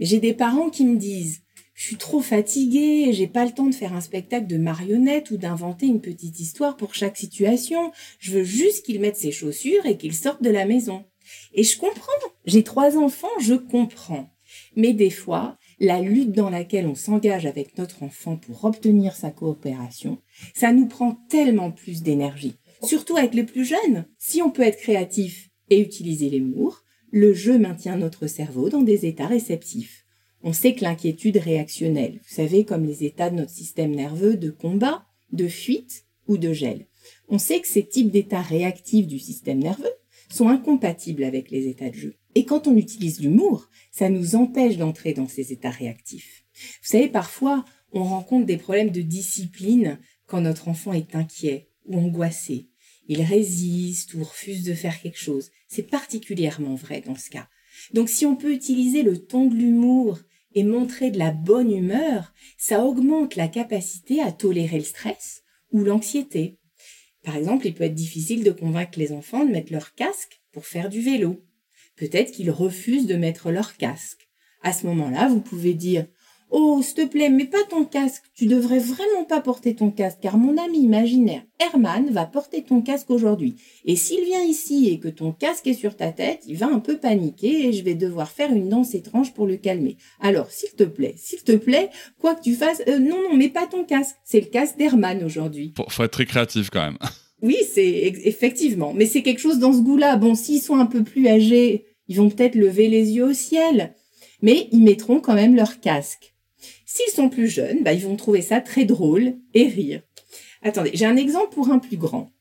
S2: J'ai des parents qui me disent je suis trop fatiguée, j'ai pas le temps de faire un spectacle de marionnettes ou d'inventer une petite histoire pour chaque situation. Je veux juste qu'il mette ses chaussures et qu'il sorte de la maison. Et je comprends. J'ai trois enfants, je comprends. Mais des fois, la lutte dans laquelle on s'engage avec notre enfant pour obtenir sa coopération, ça nous prend tellement plus d'énergie. Surtout avec les plus jeunes. Si on peut être créatif et utiliser l'humour, le jeu maintient notre cerveau dans des états réceptifs. On sait que l'inquiétude réactionnelle, vous savez, comme les états de notre système nerveux de combat, de fuite ou de gel. On sait que ces types d'états réactifs du système nerveux sont incompatibles avec les états de jeu. Et quand on utilise l'humour, ça nous empêche d'entrer dans ces états réactifs. Vous savez, parfois, on rencontre des problèmes de discipline quand notre enfant est inquiet ou angoissé. Il résiste ou refuse de faire quelque chose. C'est particulièrement vrai dans ce cas. Donc si on peut utiliser le ton de l'humour et montrer de la bonne humeur, ça augmente la capacité à tolérer le stress ou l'anxiété. Par exemple, il peut être difficile de convaincre les enfants de mettre leur casque pour faire du vélo. Peut-être qu'ils refusent de mettre leur casque. À ce moment-là, vous pouvez dire Oh, s'il te plaît, mets pas ton casque. Tu devrais vraiment pas porter ton casque, car mon ami imaginaire, Herman, va porter ton casque aujourd'hui. Et s'il vient ici et que ton casque est sur ta tête, il va un peu paniquer et je vais devoir faire une danse étrange pour le calmer. Alors, s'il te plaît, s'il te plaît, quoi que tu fasses, euh, non, non, mets pas ton casque. C'est le casque d'Herman aujourd'hui.
S1: Faut, faut être très créatif quand même. (laughs)
S2: Oui, c'est effectivement. Mais c'est quelque chose dans ce goût-là. Bon, s'ils sont un peu plus âgés, ils vont peut-être lever les yeux au ciel, mais ils mettront quand même leur casque. S'ils sont plus jeunes, bah, ils vont trouver ça très drôle et rire. Attendez, j'ai un exemple pour un plus grand.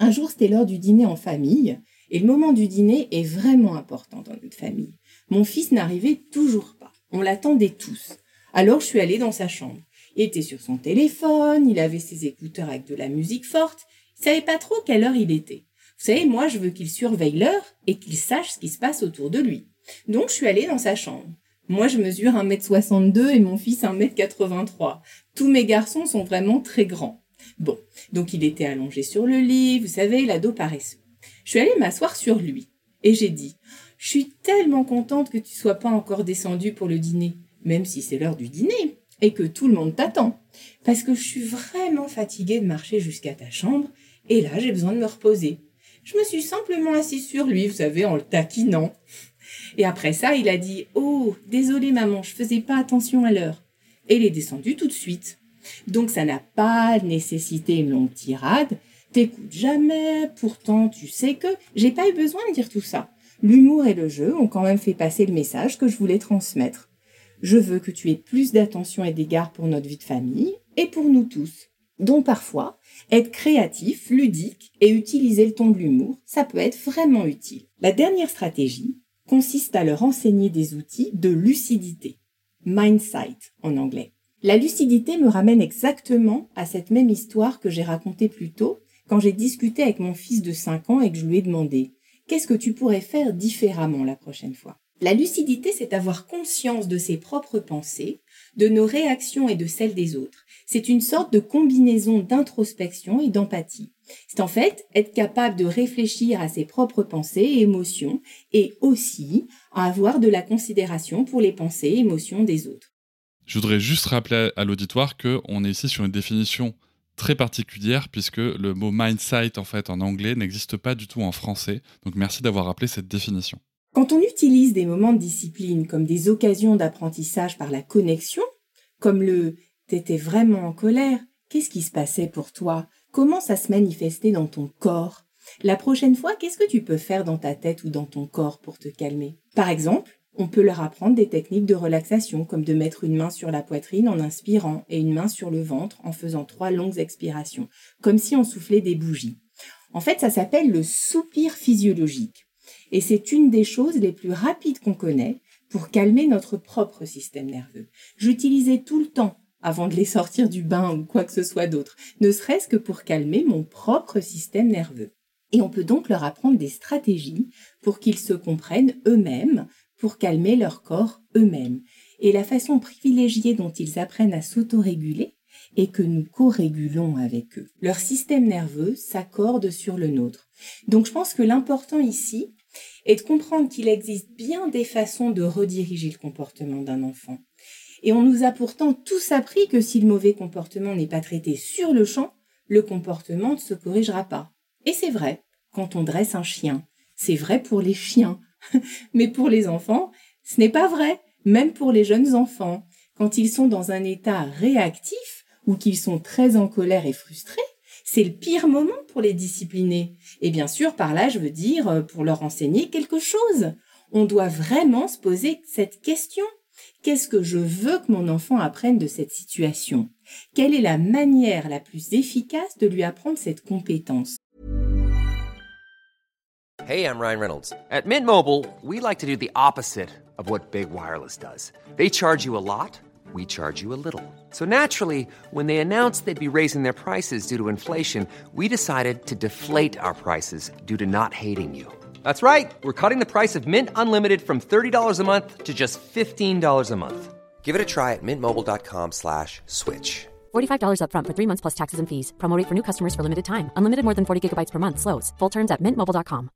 S2: Un jour, c'était l'heure du dîner en famille, et le moment du dîner est vraiment important dans notre famille. Mon fils n'arrivait toujours pas. On l'attendait tous. Alors je suis allée dans sa chambre. Il était sur son téléphone, il avait ses écouteurs avec de la musique forte, il savait pas trop quelle heure il était. Vous savez, moi, je veux qu'il surveille l'heure et qu'il sache ce qui se passe autour de lui. Donc, je suis allée dans sa chambre. Moi, je mesure 1m62 et mon fils 1m83. Tous mes garçons sont vraiment très grands. Bon, donc il était allongé sur le lit, vous savez, l'ado paresseux. Je suis allée m'asseoir sur lui et j'ai dit Je suis tellement contente que tu sois pas encore descendu pour le dîner, même si c'est l'heure du dîner et que tout le monde t'attend. Parce que je suis vraiment fatiguée de marcher jusqu'à ta chambre et là j'ai besoin de me reposer. Je me suis simplement assis sur lui, vous savez, en le taquinant. Et après ça, il a dit Oh, désolé maman, je faisais pas attention à l'heure. Et il est descendu tout de suite. Donc ça n'a pas nécessité une longue tirade. T'écoutes jamais, pourtant tu sais que j'ai pas eu besoin de dire tout ça. L'humour et le jeu ont quand même fait passer le message que je voulais transmettre. Je veux que tu aies plus d'attention et d'égard pour notre vie de famille et pour nous tous. Donc parfois, être créatif, ludique et utiliser le ton de l'humour, ça peut être vraiment utile. La dernière stratégie consiste à leur enseigner des outils de lucidité. Mindsight en anglais. La lucidité me ramène exactement à cette même histoire que j'ai racontée plus tôt quand j'ai discuté avec mon fils de 5 ans et que je lui ai demandé Qu'est-ce que tu pourrais faire différemment la prochaine fois? La lucidité, c'est avoir conscience de ses propres pensées, de nos réactions et de celles des autres. C'est une sorte de combinaison d'introspection et d'empathie. C'est en fait être capable de réfléchir à ses propres pensées et émotions et aussi à avoir de la considération pour les pensées et émotions des autres.
S1: Je voudrais juste rappeler à l'auditoire qu'on est ici sur une définition très particulière puisque le mot mindset en fait en anglais n'existe pas du tout en français. Donc merci d'avoir rappelé cette définition.
S2: Quand on utilise des moments de discipline comme des occasions d'apprentissage par la connexion, comme le t'étais vraiment en colère, qu'est-ce qui se passait pour toi? Comment ça se manifestait dans ton corps? La prochaine fois, qu'est-ce que tu peux faire dans ta tête ou dans ton corps pour te calmer? Par exemple, On peut leur apprendre des techniques de relaxation, comme de mettre une main sur la poitrine en inspirant et une main sur le ventre en faisant trois longues expirations, comme si on soufflait des bougies. En fait, ça s'appelle le soupir physiologique. Et c'est une des choses les plus rapides qu'on connaît pour calmer notre propre système nerveux. J'utilisais tout le temps avant de les sortir du bain ou quoi que ce soit d'autre, ne serait-ce que pour calmer mon propre système nerveux. Et on peut donc leur apprendre des stratégies pour qu'ils se comprennent eux-mêmes, pour calmer leur corps eux-mêmes. Et la façon privilégiée dont ils apprennent à s'autoréguler est que nous co-régulons avec eux. Leur système nerveux s'accorde sur le nôtre. Donc je pense que l'important ici est de comprendre qu'il existe bien des façons de rediriger le comportement d'un enfant. Et on nous a pourtant tous appris que si le mauvais comportement n'est pas traité sur le champ, le comportement ne se corrigera pas. Et c'est vrai quand on dresse un chien. C'est vrai pour les chiens. (laughs) Mais pour les enfants, ce n'est pas vrai, même pour les jeunes enfants. Quand ils sont dans un état réactif ou qu'ils sont très en colère et frustrés, c'est le pire moment pour les discipliner. Et bien sûr, par là, je veux dire euh, pour leur enseigner quelque chose. On doit vraiment se poser cette question. Qu'est-ce que je veux que mon enfant apprenne de cette situation? Quelle est la manière la plus efficace de lui apprendre cette compétence?
S3: Hey, I'm Ryan Reynolds. At Mint Mobile, we like to do the opposite of what Big Wireless does. They charge you a lot, we charge you a little. So naturally, when they announced they'd be raising their prices due to inflation, we decided to deflate our prices due to not hating you. That's right. We're cutting the price of Mint Unlimited from $30 a month to just $15 a month. Give it a try at mintmobile.com slash switch.
S4: $45 upfront for three months plus taxes and fees. Promo rate for new customers for limited time. Unlimited more than 40 gigabytes per month. Slows. Full terms at mintmobile.com.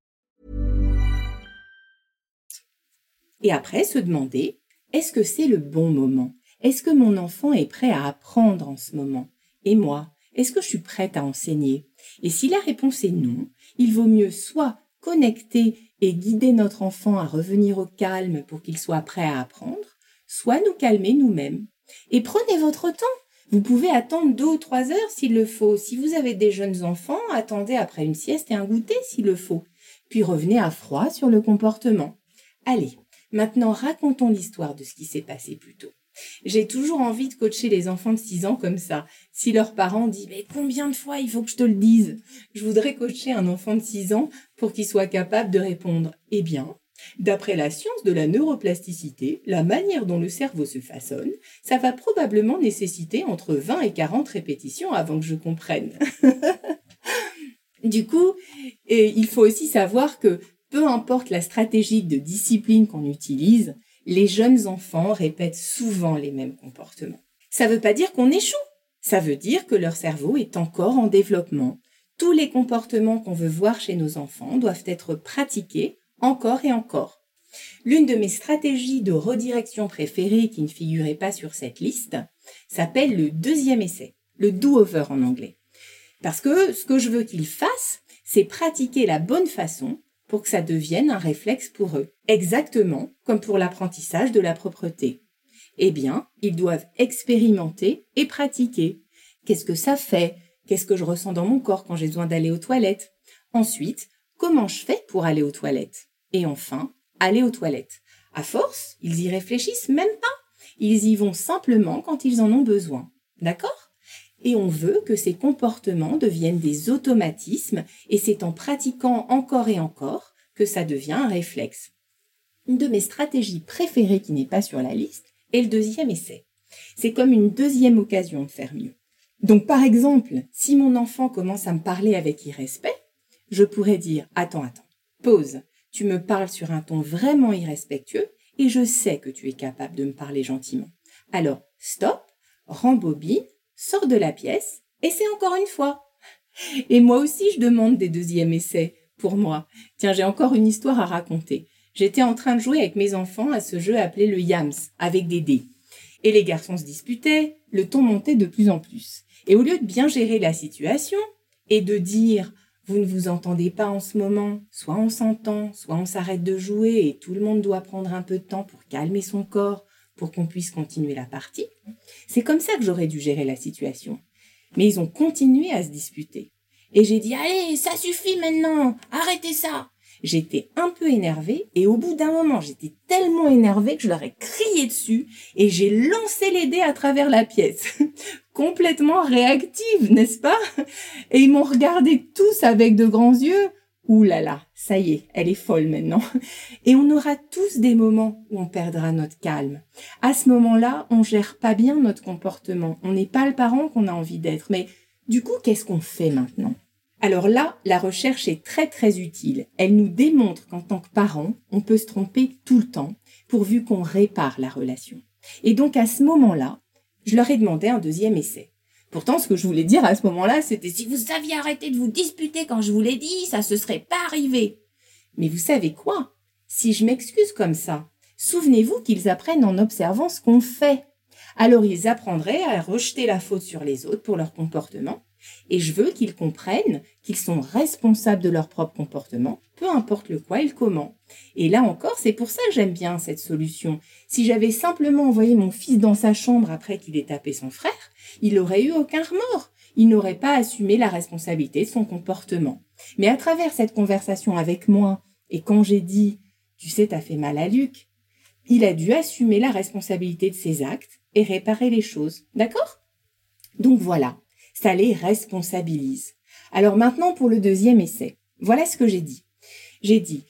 S2: Et après, se demander, est-ce que c'est le bon moment Est-ce que mon enfant est prêt à apprendre en ce moment Et moi, est-ce que je suis prête à enseigner Et si la réponse est non, il vaut mieux soit connecter et guider notre enfant à revenir au calme pour qu'il soit prêt à apprendre, soit nous calmer nous-mêmes. Et prenez votre temps. Vous pouvez attendre deux ou trois heures s'il le faut. Si vous avez des jeunes enfants, attendez après une sieste et un goûter s'il le faut. Puis revenez à froid sur le comportement. Allez, maintenant racontons l'histoire de ce qui s'est passé plus tôt. J'ai toujours envie de coacher les enfants de 6 ans comme ça. Si leurs parents disent mais combien de fois il faut que je te le dise? Je voudrais coacher un enfant de 6 ans pour qu'il soit capable de répondre Eh bien, d'après la science de la neuroplasticité, la manière dont le cerveau se façonne, ça va probablement nécessiter entre 20 et 40 répétitions avant que je comprenne. (laughs) du coup, il faut aussi savoir que peu importe la stratégie de discipline qu'on utilise, les jeunes enfants répètent souvent les mêmes comportements. Ça ne veut pas dire qu'on échoue. Ça veut dire que leur cerveau est encore en développement. Tous les comportements qu'on veut voir chez nos enfants doivent être pratiqués encore et encore. L'une de mes stratégies de redirection préférées qui ne figurait pas sur cette liste s'appelle le deuxième essai, le do-over en anglais. Parce que ce que je veux qu'ils fassent, c'est pratiquer la bonne façon pour que ça devienne un réflexe pour eux, exactement comme pour l'apprentissage de la propreté. Eh bien, ils doivent expérimenter et pratiquer. Qu'est-ce que ça fait? Qu'est-ce que je ressens dans mon corps quand j'ai besoin d'aller aux toilettes? Ensuite, comment je fais pour aller aux toilettes? Et enfin, aller aux toilettes. À force, ils y réfléchissent même pas. Ils y vont simplement quand ils en ont besoin. D'accord? Et on veut que ces comportements deviennent des automatismes et c'est en pratiquant encore et encore que ça devient un réflexe. Une de mes stratégies préférées qui n'est pas sur la liste est le deuxième essai. C'est comme une deuxième occasion de faire mieux. Donc par exemple, si mon enfant commence à me parler avec irrespect, je pourrais dire Attends, attends, pause, tu me parles sur un ton vraiment irrespectueux et je sais que tu es capable de me parler gentiment. Alors, stop, rembobine sors de la pièce, c'est encore une fois. Et moi aussi, je demande des deuxièmes essais, pour moi. Tiens, j'ai encore une histoire à raconter. J'étais en train de jouer avec mes enfants à ce jeu appelé le Yams, avec des dés. Et les garçons se disputaient, le ton montait de plus en plus. Et au lieu de bien gérer la situation, et de dire vous ne vous entendez pas en ce moment, soit on s'entend, soit on s'arrête de jouer et tout le monde doit prendre un peu de temps pour calmer son corps, pour qu'on puisse continuer la partie. C'est comme ça que j'aurais dû gérer la situation. Mais ils ont continué à se disputer. Et j'ai dit, allez, ça suffit maintenant, arrêtez ça. J'étais un peu énervée et au bout d'un moment, j'étais tellement énervée que je leur ai crié dessus et j'ai lancé les dés à travers la pièce. (laughs) Complètement réactive, n'est-ce pas? Et ils m'ont regardé tous avec de grands yeux. Ouh là là, ça y est, elle est folle maintenant. (laughs) Et on aura tous des moments où on perdra notre calme. À ce moment-là, on gère pas bien notre comportement. On n'est pas le parent qu'on a envie d'être. Mais du coup, qu'est-ce qu'on fait maintenant? Alors là, la recherche est très très utile. Elle nous démontre qu'en tant que parent, on peut se tromper tout le temps, pourvu qu'on répare la relation. Et donc à ce moment-là, je leur ai demandé un deuxième essai. Pourtant, ce que je voulais dire à ce moment-là, c'était si vous aviez arrêté de vous disputer quand je vous l'ai dit, ça se serait pas arrivé. Mais vous savez quoi? Si je m'excuse comme ça, souvenez-vous qu'ils apprennent en observant ce qu'on fait. Alors ils apprendraient à rejeter la faute sur les autres pour leur comportement et je veux qu'ils comprennent qu'ils sont responsables de leur propre comportement, peu importe le quoi et le comment. Et là encore, c'est pour ça que j'aime bien cette solution. Si j'avais simplement envoyé mon fils dans sa chambre après qu'il ait tapé son frère, il n'aurait eu aucun remords. Il n'aurait pas assumé la responsabilité de son comportement. Mais à travers cette conversation avec moi, et quand j'ai dit, tu sais, t'as fait mal à Luc, il a dû assumer la responsabilité de ses actes et réparer les choses. D'accord? Donc voilà, ça responsabilise. Alors maintenant pour le deuxième essai. Voilà ce que j'ai dit. J'ai dit,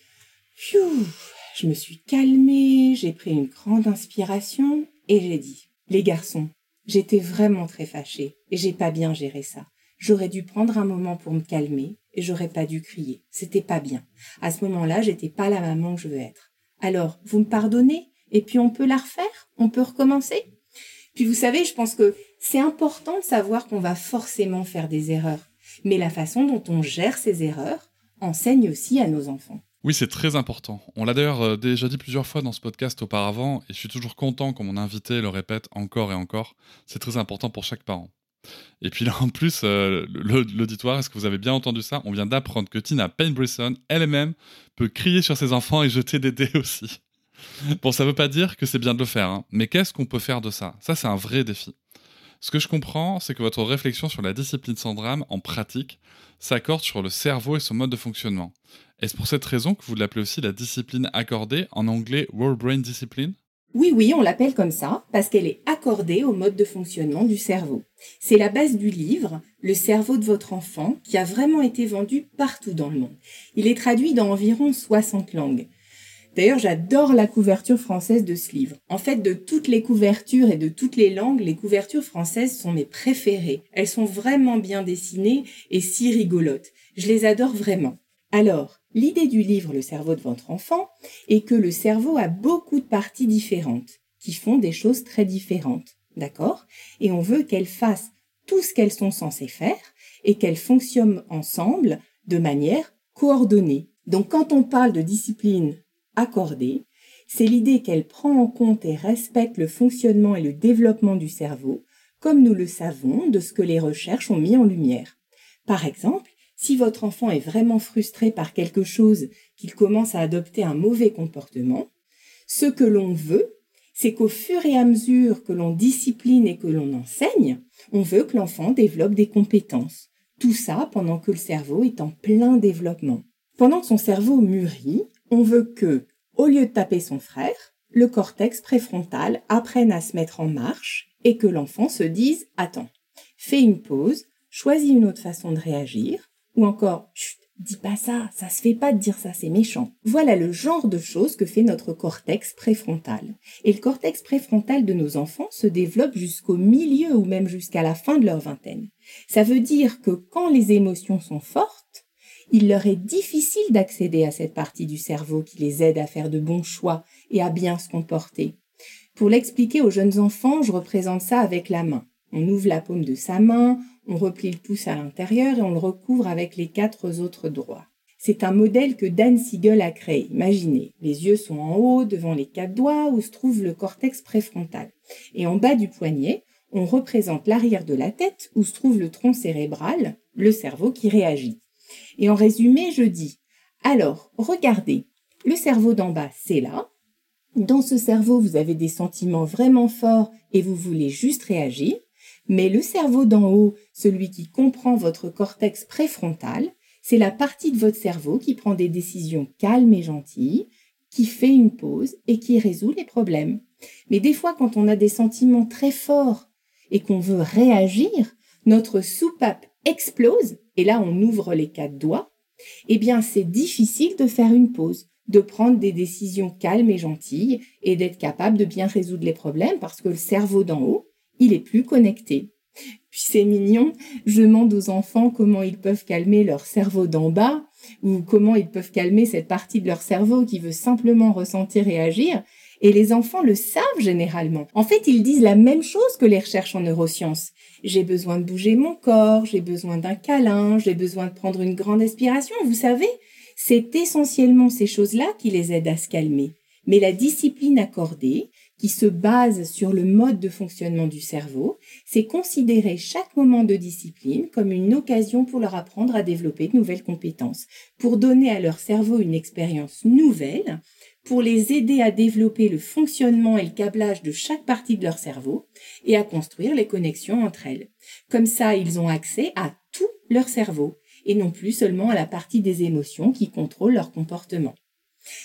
S2: je me suis calmée, j'ai pris une grande inspiration et j'ai dit, les garçons, j'étais vraiment très fâchée et j'ai pas bien géré ça. J'aurais dû prendre un moment pour me calmer et j'aurais pas dû crier. C'était pas bien. À ce moment-là, j'étais pas la maman que je veux être. Alors, vous me pardonnez et puis on peut la refaire? On peut recommencer? Puis vous savez, je pense que c'est important de savoir qu'on va forcément faire des erreurs, mais la façon dont on gère ces erreurs enseigne aussi à nos enfants.
S1: Oui, c'est très important. On l'a d'ailleurs euh, déjà dit plusieurs fois dans ce podcast auparavant, et je suis toujours content quand mon invité le répète encore et encore. C'est très important pour chaque parent. Et puis là, en plus, euh, l'auditoire, est-ce que vous avez bien entendu ça? On vient d'apprendre que Tina Payne Brisson, elle-même, peut crier sur ses enfants et jeter des dés aussi. (laughs) Bon, ça ne veut pas dire que c'est bien de le faire, hein. mais qu'est-ce qu'on peut faire de ça? Ça, c'est un vrai défi. Ce que je comprends, c'est que votre réflexion sur la discipline sans drame en pratique s'accorde sur le cerveau et son mode de fonctionnement. Est-ce pour cette raison que vous l'appelez aussi la discipline accordée, en anglais World Brain Discipline?
S2: Oui, oui, on l'appelle comme ça parce qu'elle est accordée au mode de fonctionnement du cerveau. C'est la base du livre, Le cerveau de votre enfant, qui a vraiment été vendu partout dans le monde. Il est traduit dans environ 60 langues. D'ailleurs, j'adore la couverture française de ce livre. En fait, de toutes les couvertures et de toutes les langues, les couvertures françaises sont mes préférées. Elles sont vraiment bien dessinées et si rigolotes. Je les adore vraiment. Alors, l'idée du livre Le cerveau de votre enfant est que le cerveau a beaucoup de parties différentes qui font des choses très différentes. D'accord? Et on veut qu'elles fassent tout ce qu'elles sont censées faire et qu'elles fonctionnent ensemble de manière coordonnée. Donc quand on parle de discipline accordée, c'est l'idée qu'elle prend en compte et respecte le fonctionnement et le développement du cerveau, comme nous le savons de ce que les recherches ont mis en lumière. Par exemple, si votre enfant est vraiment frustré par quelque chose, qu'il commence à adopter un mauvais comportement, ce que l'on veut, c'est qu'au fur et à mesure que l'on discipline et que l'on enseigne, on veut que l'enfant développe des compétences. Tout ça pendant que le cerveau est en plein développement. Pendant que son cerveau mûrit, on veut que, au lieu de taper son frère, le cortex préfrontal apprenne à se mettre en marche et que l'enfant se dise Attends, fais une pause, choisis une autre façon de réagir, ou encore Chut, dis pas ça, ça se fait pas de dire ça, c'est méchant. Voilà le genre de choses que fait notre cortex préfrontal. Et le cortex préfrontal de nos enfants se développe jusqu'au milieu ou même jusqu'à la fin de leur vingtaine. Ça veut dire que quand les émotions sont fortes, il leur est difficile d'accéder à cette partie du cerveau qui les aide à faire de bons choix et à bien se comporter. Pour l'expliquer aux jeunes enfants, je représente ça avec la main. On ouvre la paume de sa main, on replie le pouce à l'intérieur et on le recouvre avec les quatre autres doigts. C'est un modèle que Dan Siegel a créé. Imaginez, les yeux sont en haut devant les quatre doigts où se trouve le cortex préfrontal. Et en bas du poignet, on représente l'arrière de la tête où se trouve le tronc cérébral, le cerveau qui réagit. Et en résumé, je dis, alors, regardez, le cerveau d'en bas, c'est là. Dans ce cerveau, vous avez des sentiments vraiment forts et vous voulez juste réagir. Mais le cerveau d'en haut, celui qui comprend votre cortex préfrontal, c'est la partie de votre cerveau qui prend des décisions calmes et gentilles, qui fait une pause et qui résout les problèmes. Mais des fois, quand on a des sentiments très forts et qu'on veut réagir, notre soupape explose, et là on ouvre les quatre doigts, eh bien c'est difficile de faire une pause, de prendre des décisions calmes et gentilles et d'être capable de bien résoudre les problèmes parce que le cerveau d'en haut, il est plus connecté. Puis c'est mignon, je demande aux enfants comment ils peuvent calmer leur cerveau d'en bas ou comment ils peuvent calmer cette partie de leur cerveau qui veut simplement ressentir et agir. Et les enfants le savent généralement. En fait, ils disent la même chose que les recherches en neurosciences. J'ai besoin de bouger mon corps, j'ai besoin d'un câlin, j'ai besoin de prendre une grande aspiration, vous savez. C'est essentiellement ces choses-là qui les aident à se calmer. Mais la discipline accordée, qui se base sur le mode de fonctionnement du cerveau, c'est considérer chaque moment de discipline comme une occasion pour leur apprendre à développer de nouvelles compétences, pour donner à leur cerveau une expérience nouvelle, pour les aider à développer le fonctionnement et le câblage de chaque partie de leur cerveau et à construire les connexions entre elles. Comme ça, ils ont accès à tout leur cerveau et non plus seulement à la partie des émotions qui contrôlent leur comportement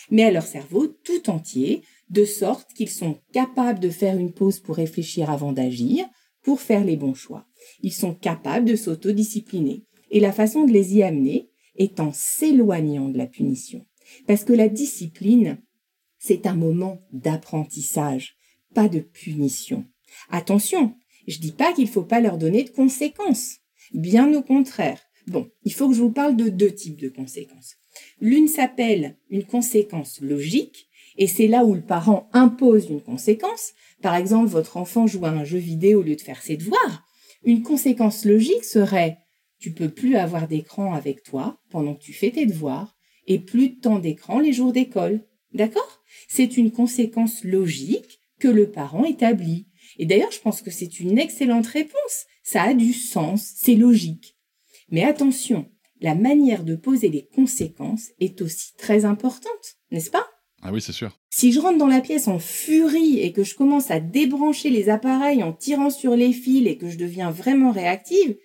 S2: mais à leur cerveau tout entier, de sorte qu'ils sont capables de faire une pause pour réfléchir avant d'agir, pour faire les bons choix. Ils sont capables de s'autodiscipliner. Et la façon de les y amener est en s'éloignant de la punition. Parce que la discipline, c'est un moment d'apprentissage, pas de punition. Attention, je dis pas qu'il faut pas leur donner de conséquences. Bien au contraire. Bon, il faut que je vous parle de deux types de conséquences. L'une s'appelle une conséquence logique, et c'est là où le parent impose une conséquence. Par exemple, votre enfant joue à un jeu vidéo au lieu de faire ses devoirs. Une conséquence logique serait tu peux plus avoir d'écran avec toi pendant que tu fais tes devoirs et plus de temps d'écran les jours d'école. D'accord? C'est une conséquence logique que le parent établit. Et d'ailleurs, je pense que c'est une excellente réponse. Ça a du sens, c'est logique. Mais attention, la manière de poser les conséquences est aussi très importante, n'est-ce pas?
S5: Ah oui, c'est sûr.
S2: Si je rentre dans la pièce en furie et que je commence à débrancher les appareils en tirant sur les fils et que je deviens vraiment réactive,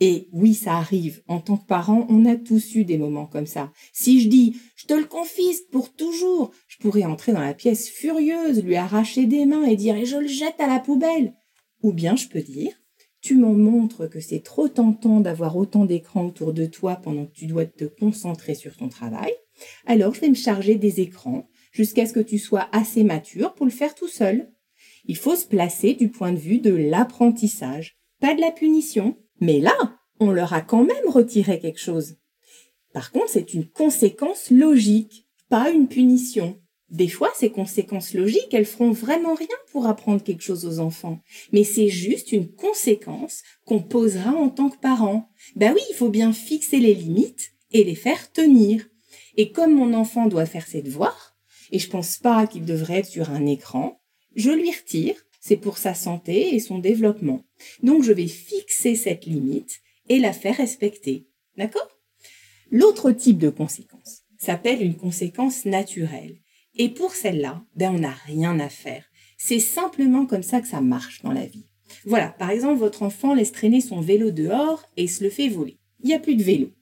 S2: et oui, ça arrive. En tant que parent, on a tous eu des moments comme ça. Si je dis, je te le confisque pour toujours, je pourrais entrer dans la pièce furieuse, lui arracher des mains et dire, et je le jette à la poubelle. Ou bien je peux dire, tu m'en montres que c'est trop tentant d'avoir autant d'écrans autour de toi pendant que tu dois te concentrer sur ton travail, alors je vais me charger des écrans jusqu'à ce que tu sois assez mature pour le faire tout seul. Il faut se placer du point de vue de l'apprentissage, pas de la punition. Mais là, on leur a quand même retiré quelque chose. Par contre, c'est une conséquence logique, pas une punition. Des fois, ces conséquences logiques, elles feront vraiment rien pour apprendre quelque chose aux enfants. Mais c'est juste une conséquence qu'on posera en tant que parent. Ben oui, il faut bien fixer les limites et les faire tenir. Et comme mon enfant doit faire ses devoirs, et je pense pas qu'il devrait être sur un écran, je lui retire. C'est pour sa santé et son développement. Donc je vais fixer cette limite et la faire respecter. D'accord? L'autre type de conséquence s'appelle une conséquence naturelle. Et pour celle-là, ben on n'a rien à faire. C'est simplement comme ça que ça marche dans la vie. Voilà, par exemple, votre enfant laisse traîner son vélo dehors et se le fait voler. Il n'y a plus de vélo.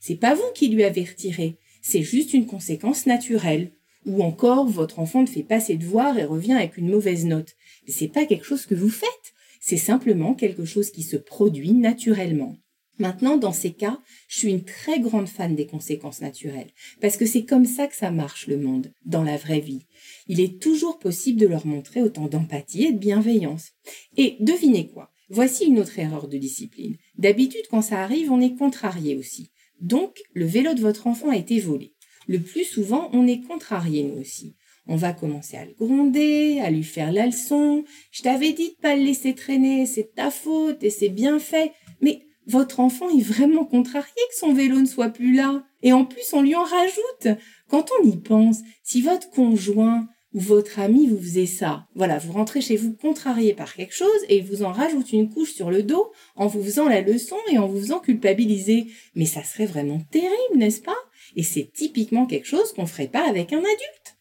S2: C'est pas vous qui lui avez retiré, c'est juste une conséquence naturelle. Ou encore, votre enfant ne fait pas ses devoirs et revient avec une mauvaise note. Mais c'est pas quelque chose que vous faites. C'est simplement quelque chose qui se produit naturellement. Maintenant, dans ces cas, je suis une très grande fan des conséquences naturelles, parce que c'est comme ça que ça marche le monde, dans la vraie vie. Il est toujours possible de leur montrer autant d'empathie et de bienveillance. Et devinez quoi? Voici une autre erreur de discipline. D'habitude, quand ça arrive, on est contrarié aussi. Donc, le vélo de votre enfant a été volé. Le plus souvent, on est contrarié nous aussi. On va commencer à le gronder, à lui faire la leçon. Je t'avais dit de pas le laisser traîner, c'est ta faute et c'est bien fait. Mais votre enfant est vraiment contrarié que son vélo ne soit plus là. Et en plus, on lui en rajoute. Quand on y pense, si votre conjoint ou votre ami vous faisait ça, voilà, vous rentrez chez vous contrarié par quelque chose et il vous en rajoute une couche sur le dos en vous faisant la leçon et en vous faisant culpabiliser. Mais ça serait vraiment terrible, n'est-ce pas? Et c'est typiquement quelque chose qu'on ferait pas avec un adulte.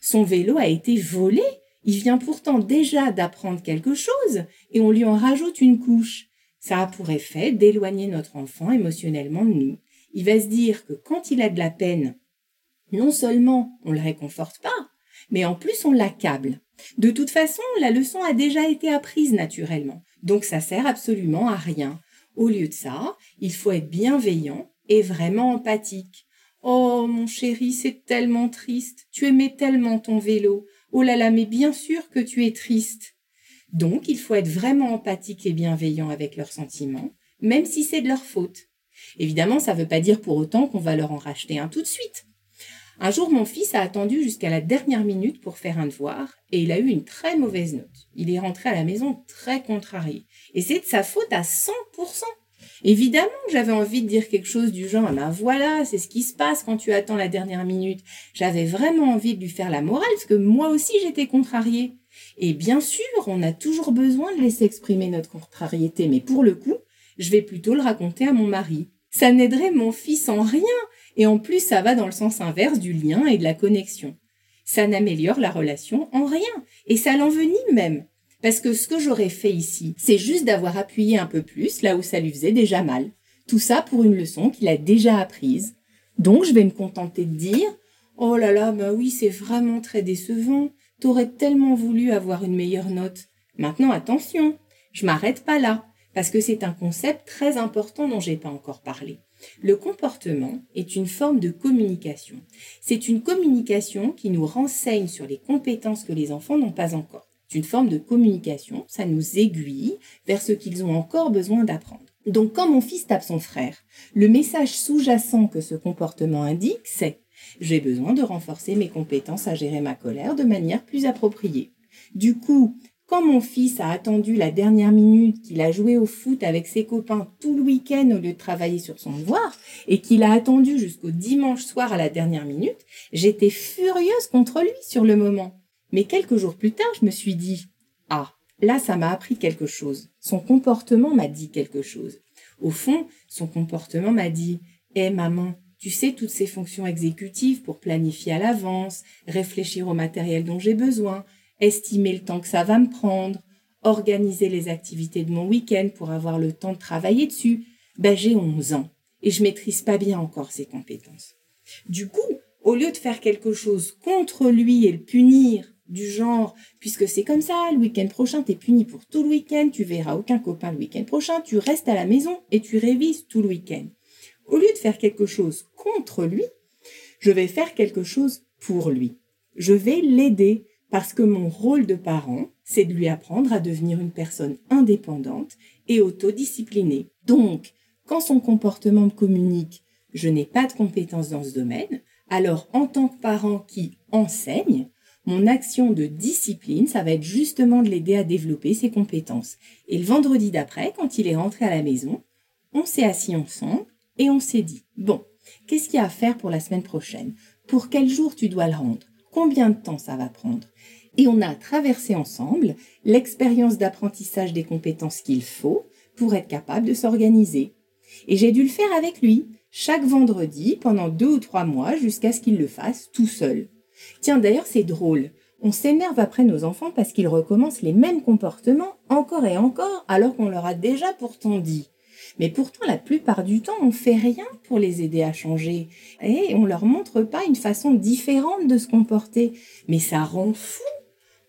S2: Son vélo a été volé. Il vient pourtant déjà d'apprendre quelque chose et on lui en rajoute une couche. Ça a pour effet d'éloigner notre enfant émotionnellement de nous. il va se dire que quand il a de la peine, non seulement on le réconforte pas, mais en plus on l'accable. De toute façon, la leçon a déjà été apprise naturellement, donc ça sert absolument à rien. Au lieu de ça, il faut être bienveillant et vraiment empathique. Oh, mon chéri, c'est tellement triste. Tu aimais tellement ton vélo. Oh là là, mais bien sûr que tu es triste. Donc, il faut être vraiment empathique et bienveillant avec leurs sentiments, même si c'est de leur faute. Évidemment, ça ne veut pas dire pour autant qu'on va leur en racheter un tout de suite. Un jour, mon fils a attendu jusqu'à la dernière minute pour faire un devoir et il a eu une très mauvaise note. Il est rentré à la maison très contrarié. Et c'est de sa faute à 100%. Évidemment, j'avais envie de dire quelque chose du genre, ben voilà, c'est ce qui se passe quand tu attends la dernière minute. J'avais vraiment envie de lui faire la morale parce que moi aussi j'étais contrariée. Et bien sûr, on a toujours besoin de laisser exprimer notre contrariété, mais pour le coup, je vais plutôt le raconter à mon mari. Ça n'aiderait mon fils en rien, et en plus ça va dans le sens inverse du lien et de la connexion. Ça n'améliore la relation en rien, et ça l'envenime même. Parce que ce que j'aurais fait ici, c'est juste d'avoir appuyé un peu plus là où ça lui faisait déjà mal. Tout ça pour une leçon qu'il a déjà apprise. Donc je vais me contenter de dire Oh là là, bah oui, c'est vraiment très décevant. T'aurais tellement voulu avoir une meilleure note. Maintenant, attention, je m'arrête pas là, parce que c'est un concept très important dont j'ai pas encore parlé. Le comportement est une forme de communication. C'est une communication qui nous renseigne sur les compétences que les enfants n'ont pas encore. C'est une forme de communication, ça nous aiguille vers ce qu'ils ont encore besoin d'apprendre. Donc quand mon fils tape son frère, le message sous-jacent que ce comportement indique, c'est j'ai besoin de renforcer mes compétences à gérer ma colère de manière plus appropriée. Du coup, quand mon fils a attendu la dernière minute, qu'il a joué au foot avec ses copains tout le week-end au lieu de travailler sur son devoir, et qu'il a attendu jusqu'au dimanche soir à la dernière minute, j'étais furieuse contre lui sur le moment. Mais quelques jours plus tard, je me suis dit Ah, là, ça m'a appris quelque chose. Son comportement m'a dit quelque chose. Au fond, son comportement m'a dit Eh maman, tu sais toutes ces fonctions exécutives pour planifier à l'avance, réfléchir au matériel dont j'ai besoin, estimer le temps que ça va me prendre, organiser les activités de mon week-end pour avoir le temps de travailler dessus. Ben, j'ai 11 ans et je maîtrise pas bien encore ces compétences. Du coup, au lieu de faire quelque chose contre lui et le punir, du genre, puisque c'est comme ça, le week-end prochain, t'es puni pour tout le week-end, tu verras aucun copain le week-end prochain, tu restes à la maison et tu révises tout le week-end. Au lieu de faire quelque chose contre lui, je vais faire quelque chose pour lui. Je vais l'aider parce que mon rôle de parent, c'est de lui apprendre à devenir une personne indépendante et autodisciplinée. Donc, quand son comportement me communique, je n'ai pas de compétences dans ce domaine, alors en tant que parent qui enseigne, mon action de discipline, ça va être justement de l'aider à développer ses compétences. Et le vendredi d'après, quand il est rentré à la maison, on s'est assis ensemble et on s'est dit, bon, qu'est-ce qu'il y a à faire pour la semaine prochaine? Pour quel jour tu dois le rendre? Combien de temps ça va prendre? Et on a traversé ensemble l'expérience d'apprentissage des compétences qu'il faut pour être capable de s'organiser. Et j'ai dû le faire avec lui, chaque vendredi, pendant deux ou trois mois, jusqu'à ce qu'il le fasse tout seul. Tiens, d'ailleurs, c'est drôle. On s'énerve après nos enfants parce qu'ils recommencent les mêmes comportements encore et encore alors qu'on leur a déjà pourtant dit. Mais pourtant, la plupart du temps, on fait rien pour les aider à changer. Et on leur montre pas une façon différente de se comporter. Mais ça rend fou.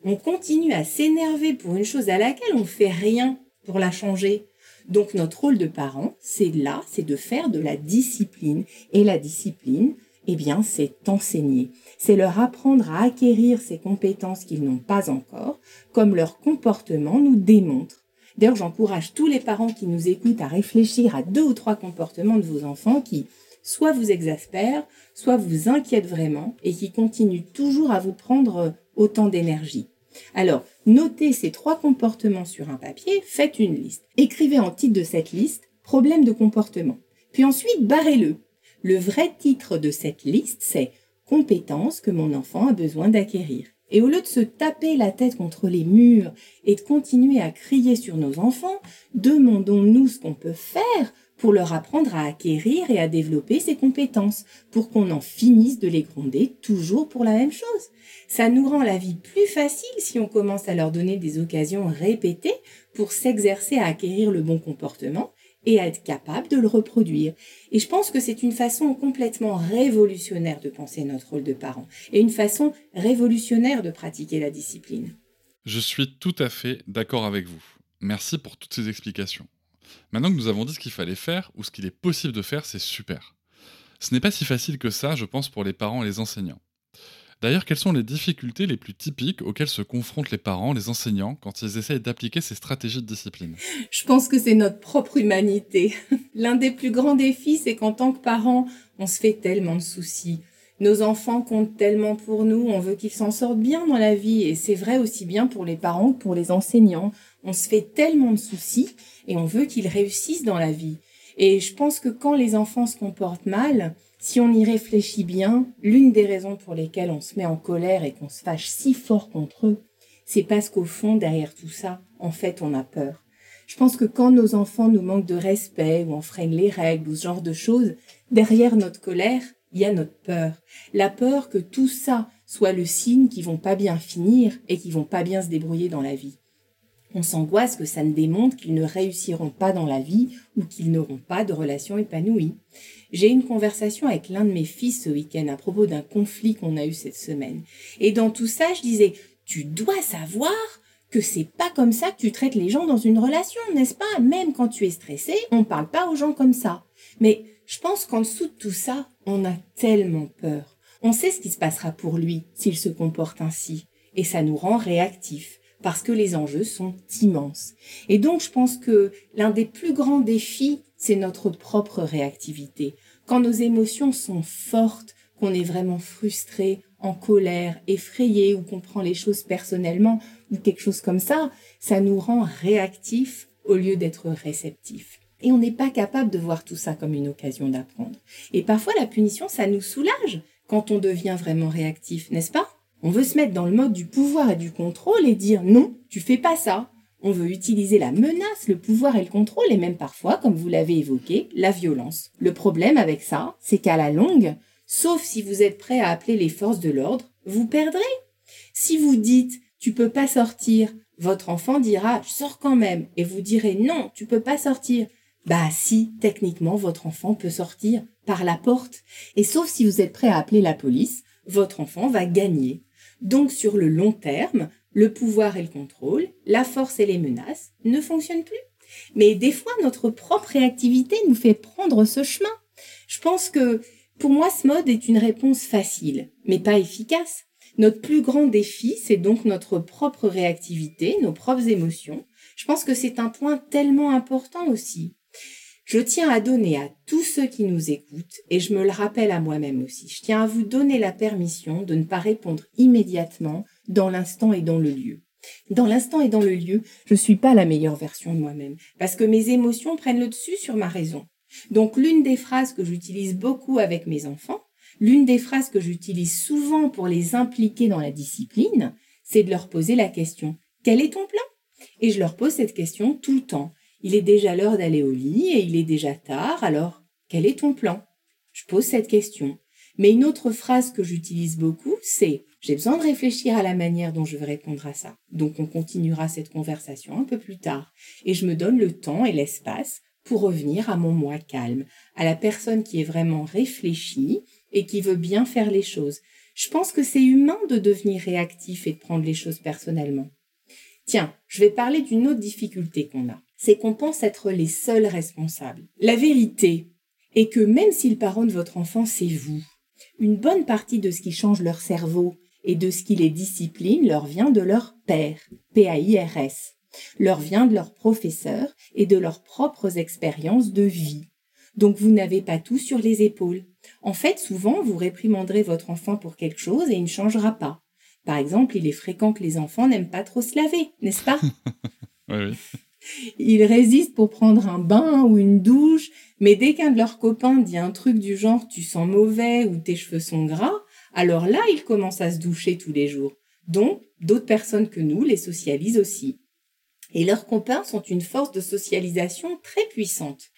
S2: On continue à s'énerver pour une chose à laquelle on fait rien pour la changer. Donc notre rôle de parent, c'est là, c'est de faire de la discipline. Et la discipline, eh bien, c'est enseigner. C'est leur apprendre à acquérir ces compétences qu'ils n'ont pas encore, comme leur comportement nous démontre. D'ailleurs, j'encourage tous les parents qui nous écoutent à réfléchir à deux ou trois comportements de vos enfants qui soit vous exaspèrent, soit vous inquiètent vraiment et qui continuent toujours à vous prendre autant d'énergie. Alors, notez ces trois comportements sur un papier, faites une liste. Écrivez en titre de cette liste problème de comportement. Puis ensuite, barrez-le. Le vrai titre de cette liste, c'est compétences que mon enfant a besoin d'acquérir. Et au lieu de se taper la tête contre les murs et de continuer à crier sur nos enfants, demandons-nous ce qu'on peut faire pour leur apprendre à acquérir et à développer ces compétences, pour qu'on en finisse de les gronder toujours pour la même chose. Ça nous rend la vie plus facile si on commence à leur donner des occasions répétées pour s'exercer à acquérir le bon comportement et à être capable de le reproduire. Et je pense que c'est une façon complètement révolutionnaire de penser notre rôle de parent et une façon révolutionnaire de pratiquer la discipline.
S1: Je suis tout à fait d'accord avec vous. Merci pour toutes ces explications. Maintenant que nous avons dit ce qu'il fallait faire ou ce qu'il est possible de faire, c'est super. Ce n'est pas si facile que ça, je pense, pour les parents et les enseignants. D'ailleurs, quelles sont les difficultés les plus typiques auxquelles se confrontent les parents, les enseignants, quand ils essayent d'appliquer ces stratégies de discipline?
S2: Je pense que c'est notre propre humanité. (laughs) L'un des plus grands défis, c'est qu'en tant que parents, on se fait tellement de soucis. Nos enfants comptent tellement pour nous, on veut qu'ils s'en sortent bien dans la vie, et c'est vrai aussi bien pour les parents que pour les enseignants. On se fait tellement de soucis, et on veut qu'ils réussissent dans la vie. Et je pense que quand les enfants se comportent mal, si on y réfléchit bien, l'une des raisons pour lesquelles on se met en colère et qu'on se fâche si fort contre eux, c'est parce qu'au fond, derrière tout ça, en fait, on a peur. Je pense que quand nos enfants nous manquent de respect ou enfreignent les règles ou ce genre de choses, derrière notre colère, il y a notre peur. La peur que tout ça soit le signe qu'ils vont pas bien finir et qu'ils vont pas bien se débrouiller dans la vie. On s'angoisse que ça ne démontre qu'ils ne réussiront pas dans la vie ou qu'ils n'auront pas de relations épanouies. J'ai eu une conversation avec l'un de mes fils ce week-end à propos d'un conflit qu'on a eu cette semaine. Et dans tout ça, je disais, tu dois savoir que c'est pas comme ça que tu traites les gens dans une relation, n'est-ce pas? Même quand tu es stressé, on parle pas aux gens comme ça. Mais je pense qu'en dessous de tout ça, on a tellement peur. On sait ce qui se passera pour lui s'il se comporte ainsi. Et ça nous rend réactifs parce que les enjeux sont immenses. Et donc, je pense que l'un des plus grands défis, c'est notre propre réactivité. Quand nos émotions sont fortes, qu'on est vraiment frustré, en colère, effrayé ou qu'on prend les choses personnellement ou quelque chose comme ça, ça nous rend réactifs au lieu d'être réceptifs. Et on n'est pas capable de voir tout ça comme une occasion d'apprendre. Et parfois la punition, ça nous soulage quand on devient vraiment réactif, n'est-ce pas? On veut se mettre dans le mode du pouvoir et du contrôle et dire non, tu fais pas ça. On veut utiliser la menace, le pouvoir et le contrôle, et même parfois, comme vous l'avez évoqué, la violence. Le problème avec ça, c'est qu'à la longue, sauf si vous êtes prêt à appeler les forces de l'ordre, vous perdrez. Si vous dites tu peux pas sortir, votre enfant dira je sors quand même, et vous direz non, tu peux pas sortir. Bah si, techniquement, votre enfant peut sortir par la porte. Et sauf si vous êtes prêt à appeler la police, votre enfant va gagner. Donc sur le long terme, le pouvoir et le contrôle, la force et les menaces ne fonctionnent plus. Mais des fois, notre propre réactivité nous fait prendre ce chemin. Je pense que pour moi, ce mode est une réponse facile, mais pas efficace. Notre plus grand défi, c'est donc notre propre réactivité, nos propres émotions. Je pense que c'est un point tellement important aussi. Je tiens à donner à tous ceux qui nous écoutent, et je me le rappelle à moi-même aussi, je tiens à vous donner la permission de ne pas répondre immédiatement dans l'instant et dans le lieu. Dans l'instant et dans le lieu, je suis pas la meilleure version de moi-même, parce que mes émotions prennent le dessus sur ma raison. Donc l'une des phrases que j'utilise beaucoup avec mes enfants, l'une des phrases que j'utilise souvent pour les impliquer dans la discipline, c'est de leur poser la question Quel est ton plan? Et je leur pose cette question tout le temps. Il est déjà l'heure d'aller au lit et il est déjà tard, alors quel est ton plan? Je pose cette question. Mais une autre phrase que j'utilise beaucoup, c'est j'ai besoin de réfléchir à la manière dont je vais répondre à ça. Donc on continuera cette conversation un peu plus tard. Et je me donne le temps et l'espace pour revenir à mon moi calme, à la personne qui est vraiment réfléchie et qui veut bien faire les choses. Je pense que c'est humain de devenir réactif et de prendre les choses personnellement. Tiens, je vais parler d'une autre difficulté qu'on a. C'est qu'on pense être les seuls responsables. La vérité est que même si le parent de votre enfant, c'est vous, une bonne partie de ce qui change leur cerveau et de ce qui les discipline leur vient de leur père, P-A-I-R-S, leur vient de leur professeur et de leurs propres expériences de vie. Donc vous n'avez pas tout sur les épaules. En fait, souvent, vous réprimanderez votre enfant pour quelque chose et il ne changera pas. Par exemple, il est fréquent que les enfants n'aiment pas trop se laver, n'est-ce pas? (laughs)
S1: Oui, oui.
S2: Ils résistent pour prendre un bain ou une douche, mais dès qu'un de leurs copains dit un truc du genre tu sens mauvais ou tes cheveux sont gras, alors là, ils commencent à se doucher tous les jours. Donc, d'autres personnes que nous les socialisent aussi. Et leurs copains sont une force de socialisation très puissante.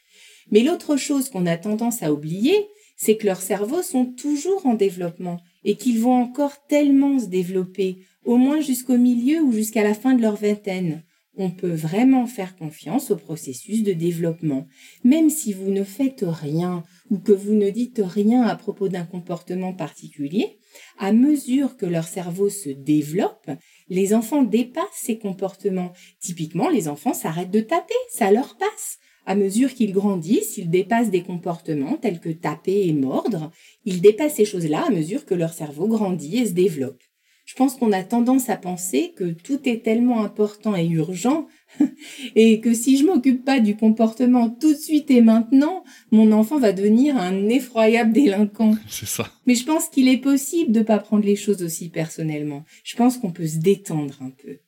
S2: Mais l'autre chose qu'on a tendance à oublier, c'est que leurs cerveaux sont toujours en développement et qu'ils vont encore tellement se développer, au moins jusqu'au milieu ou jusqu'à la fin de leur vingtaine. On peut vraiment faire confiance au processus de développement. Même si vous ne faites rien ou que vous ne dites rien à propos d'un comportement particulier, à mesure que leur cerveau se développe, les enfants dépassent ces comportements. Typiquement, les enfants s'arrêtent de taper, ça leur passe. À mesure qu'ils grandissent, ils dépassent des comportements tels que taper et mordre. Ils dépassent ces choses-là à mesure que leur cerveau grandit et se développe. Je pense qu'on a tendance à penser que tout est tellement important et urgent (laughs) et que si je m'occupe pas du comportement tout de suite et maintenant, mon enfant va devenir un effroyable délinquant. (laughs)
S1: C'est ça.
S2: Mais je pense qu'il est possible de pas prendre les choses aussi personnellement. Je pense qu'on peut se détendre un peu.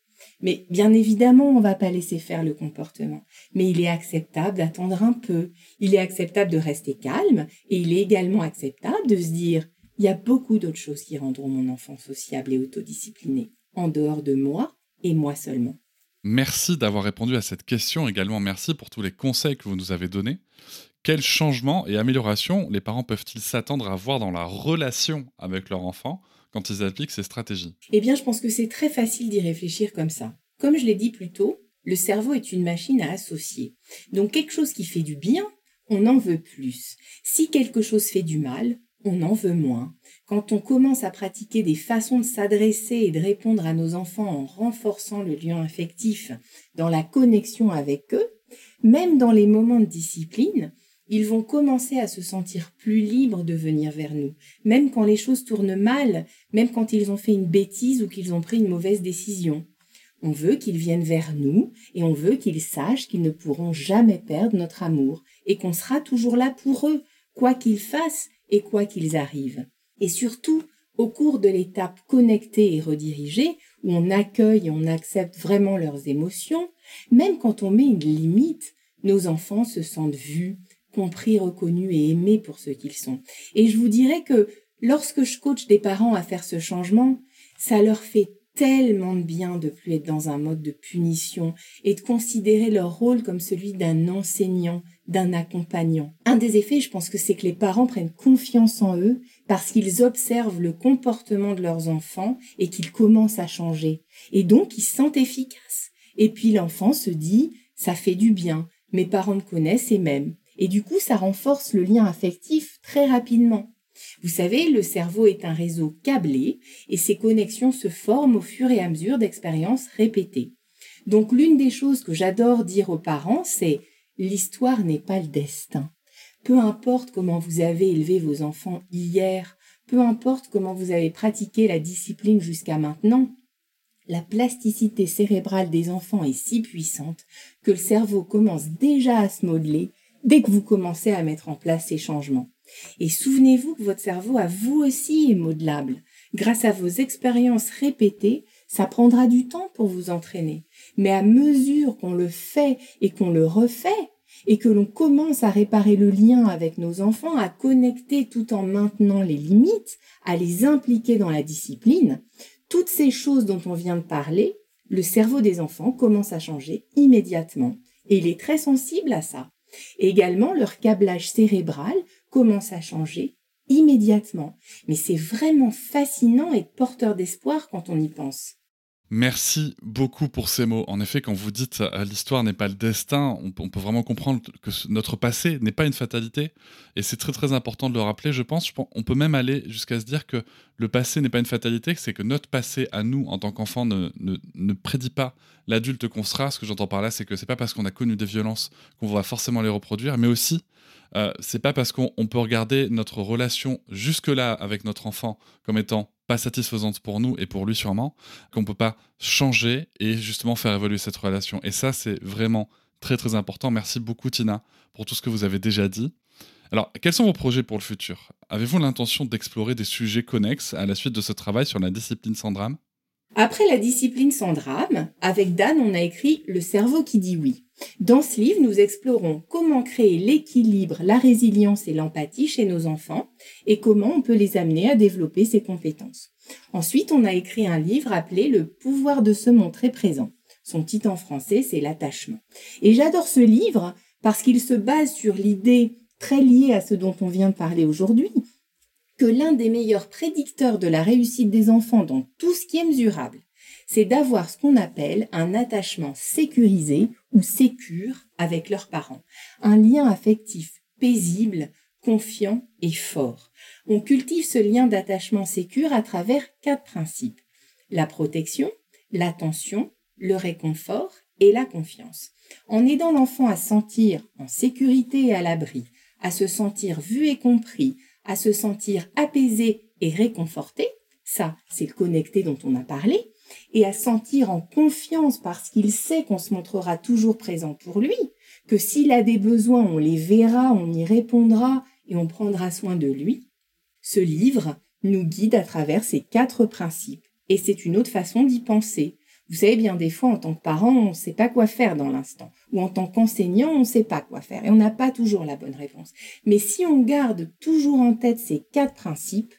S2: Mais bien évidemment, on va pas laisser faire le comportement. Mais il est acceptable d'attendre un peu. Il est acceptable de rester calme et il est également acceptable de se dire il y a beaucoup d'autres choses qui rendront mon enfant sociable et autodiscipliné, en dehors de moi et moi seulement.
S1: Merci d'avoir répondu à cette question. Également, merci pour tous les conseils que vous nous avez donnés. Quels changements et améliorations les parents peuvent-ils s'attendre à voir dans la relation avec leur enfant quand ils appliquent ces stratégies?
S2: Eh bien, je pense que c'est très facile d'y réfléchir comme ça. Comme je l'ai dit plus tôt, le cerveau est une machine à associer. Donc quelque chose qui fait du bien, on en veut plus. Si quelque chose fait du mal, on en veut moins. Quand on commence à pratiquer des façons de s'adresser et de répondre à nos enfants en renforçant le lien affectif dans la connexion avec eux, même dans les moments de discipline, ils vont commencer à se sentir plus libres de venir vers nous, même quand les choses tournent mal, même quand ils ont fait une bêtise ou qu'ils ont pris une mauvaise décision. On veut qu'ils viennent vers nous et on veut qu'ils sachent qu'ils ne pourront jamais perdre notre amour et qu'on sera toujours là pour eux, quoi qu'ils fassent et quoi qu'ils arrivent. Et surtout, au cours de l'étape connectée et redirigée, où on accueille et on accepte vraiment leurs émotions, même quand on met une limite, nos enfants se sentent vus, compris, reconnus et aimés pour ce qu'ils sont. Et je vous dirais que lorsque je coach des parents à faire ce changement, ça leur fait tellement de bien de plus être dans un mode de punition et de considérer leur rôle comme celui d'un enseignant, d'un accompagnant. Un des effets, je pense que c'est que les parents prennent confiance en eux parce qu'ils observent le comportement de leurs enfants et qu'ils commencent à changer. Et donc, ils se sentent efficaces. Et puis l'enfant se dit, ça fait du bien, mes parents me connaissent et m'aiment. Et du coup, ça renforce le lien affectif très rapidement. Vous savez, le cerveau est un réseau câblé et ces connexions se forment au fur et à mesure d'expériences répétées. Donc l'une des choses que j'adore dire aux parents, c'est l'histoire n'est pas le destin. Peu importe comment vous avez élevé vos enfants hier, peu importe comment vous avez pratiqué la discipline jusqu'à maintenant, la plasticité cérébrale des enfants est si puissante que le cerveau commence déjà à se modeler dès que vous commencez à mettre en place ces changements. Et souvenez-vous que votre cerveau à vous aussi est modelable. Grâce à vos expériences répétées, ça prendra du temps pour vous entraîner. Mais à mesure qu'on le fait et qu'on le refait, et que l'on commence à réparer le lien avec nos enfants, à connecter tout en maintenant les limites, à les impliquer dans la discipline, toutes ces choses dont on vient de parler, le cerveau des enfants commence à changer immédiatement. Et il est très sensible à ça. également, leur câblage cérébral commence à changer immédiatement. Mais c'est vraiment fascinant et porteur d'espoir quand on y pense.
S1: Merci beaucoup pour ces mots. En effet, quand vous dites euh, l'histoire n'est pas le destin, on, peut vraiment comprendre que notre passé n'est pas une fatalité. Et c'est très très important de le rappeler, je pense. On peut même aller jusqu'à se dire que le passé n'est pas une fatalité, c'est que notre passé à nous, en tant qu'enfant, ne, ne, prédit pas l'adulte qu'on sera. Ce que j'entends par là, c'est que c'est pas parce qu'on a connu des violences qu'on va forcément les reproduire, mais aussi euh, c'est pas parce qu'on peut regarder notre relation jusque-là avec notre enfant comme étant pas satisfaisante pour nous et pour lui sûrement, qu'on peut pas changer et justement faire évoluer cette relation. Et ça, c'est vraiment très très important. Merci beaucoup Tina pour tout ce que vous avez déjà dit. Alors, quels sont vos projets pour le futur? Avez-vous l'intention d'explorer des sujets connexes à la suite de ce travail sur la discipline sans drame?
S2: Après la discipline sans drame, avec Dan, on a écrit Le cerveau qui dit oui. Dans ce livre, nous explorons comment créer l'équilibre, la résilience et l'empathie chez nos enfants et comment on peut les amener à développer ces compétences. Ensuite, on a écrit un livre appelé Le pouvoir de se montrer présent. Son titre en français, c'est L'attachement. Et j'adore ce livre parce qu'il se base sur l'idée très liée à ce dont on vient de parler aujourd'hui, que l'un des meilleurs prédicteurs de la réussite des enfants dans tout ce qui est mesurable, c'est d'avoir ce qu'on appelle un attachement sécurisé ou sécure avec leurs parents, un lien affectif paisible, confiant et fort. On cultive ce lien d'attachement sécure à travers quatre principes. La protection, l'attention, le réconfort et la confiance. En aidant l'enfant à sentir en sécurité et à l'abri, à se sentir vu et compris, à se sentir apaisé et réconforté, ça c'est le connecté dont on a parlé, et à sentir en confiance parce qu'il sait qu'on se montrera toujours présent pour lui, que s'il a des besoins, on les verra, on y répondra et on prendra soin de lui. Ce livre nous guide à travers ces quatre principes, et c'est une autre façon d'y penser, vous savez, bien des fois, en tant que parent, on ne sait pas quoi faire dans l'instant. Ou en tant qu'enseignant, on ne sait pas quoi faire. Et on n'a pas toujours la bonne réponse. Mais si on garde toujours en tête ces quatre principes,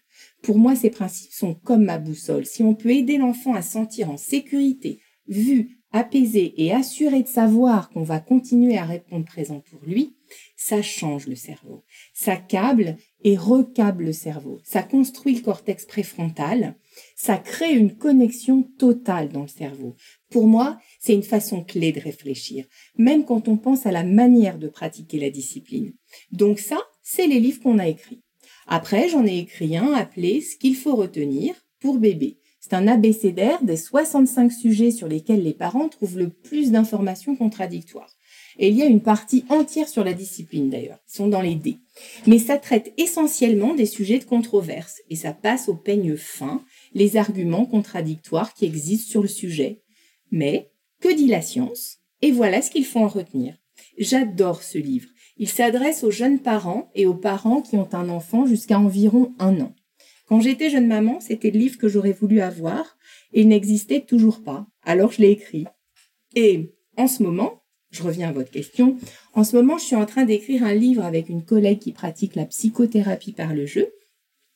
S2: pour moi, ces principes sont comme ma boussole. Si on peut aider l'enfant à sentir en sécurité, vu, apaisé et assuré de savoir qu'on va continuer à répondre présent pour lui, ça change le cerveau. Ça câble et recable le cerveau. Ça construit le cortex préfrontal ça crée une connexion totale dans le cerveau. Pour moi, c'est une façon clé de réfléchir, même quand on pense à la manière de pratiquer la discipline. Donc ça, c'est les livres qu'on a écrits. Après, j'en ai écrit un appelé Ce qu'il faut retenir pour bébé. C'est un abécédaire des 65 sujets sur lesquels les parents trouvent le plus d'informations contradictoires. Et il y a une partie entière sur la discipline d'ailleurs. Ils sont dans les dés. Mais ça traite essentiellement des sujets de controverse et ça passe au peigne fin les arguments contradictoires qui existent sur le sujet. Mais que dit la science? Et voilà ce qu'il faut en retenir. J'adore ce livre. Il s'adresse aux jeunes parents et aux parents qui ont un enfant jusqu'à environ un an. Quand j'étais jeune maman, c'était le livre que j'aurais voulu avoir et il n'existait toujours pas. Alors je l'ai écrit. Et en ce moment, je reviens à votre question, en ce moment je suis en train d'écrire un livre avec une collègue qui pratique la psychothérapie par le jeu,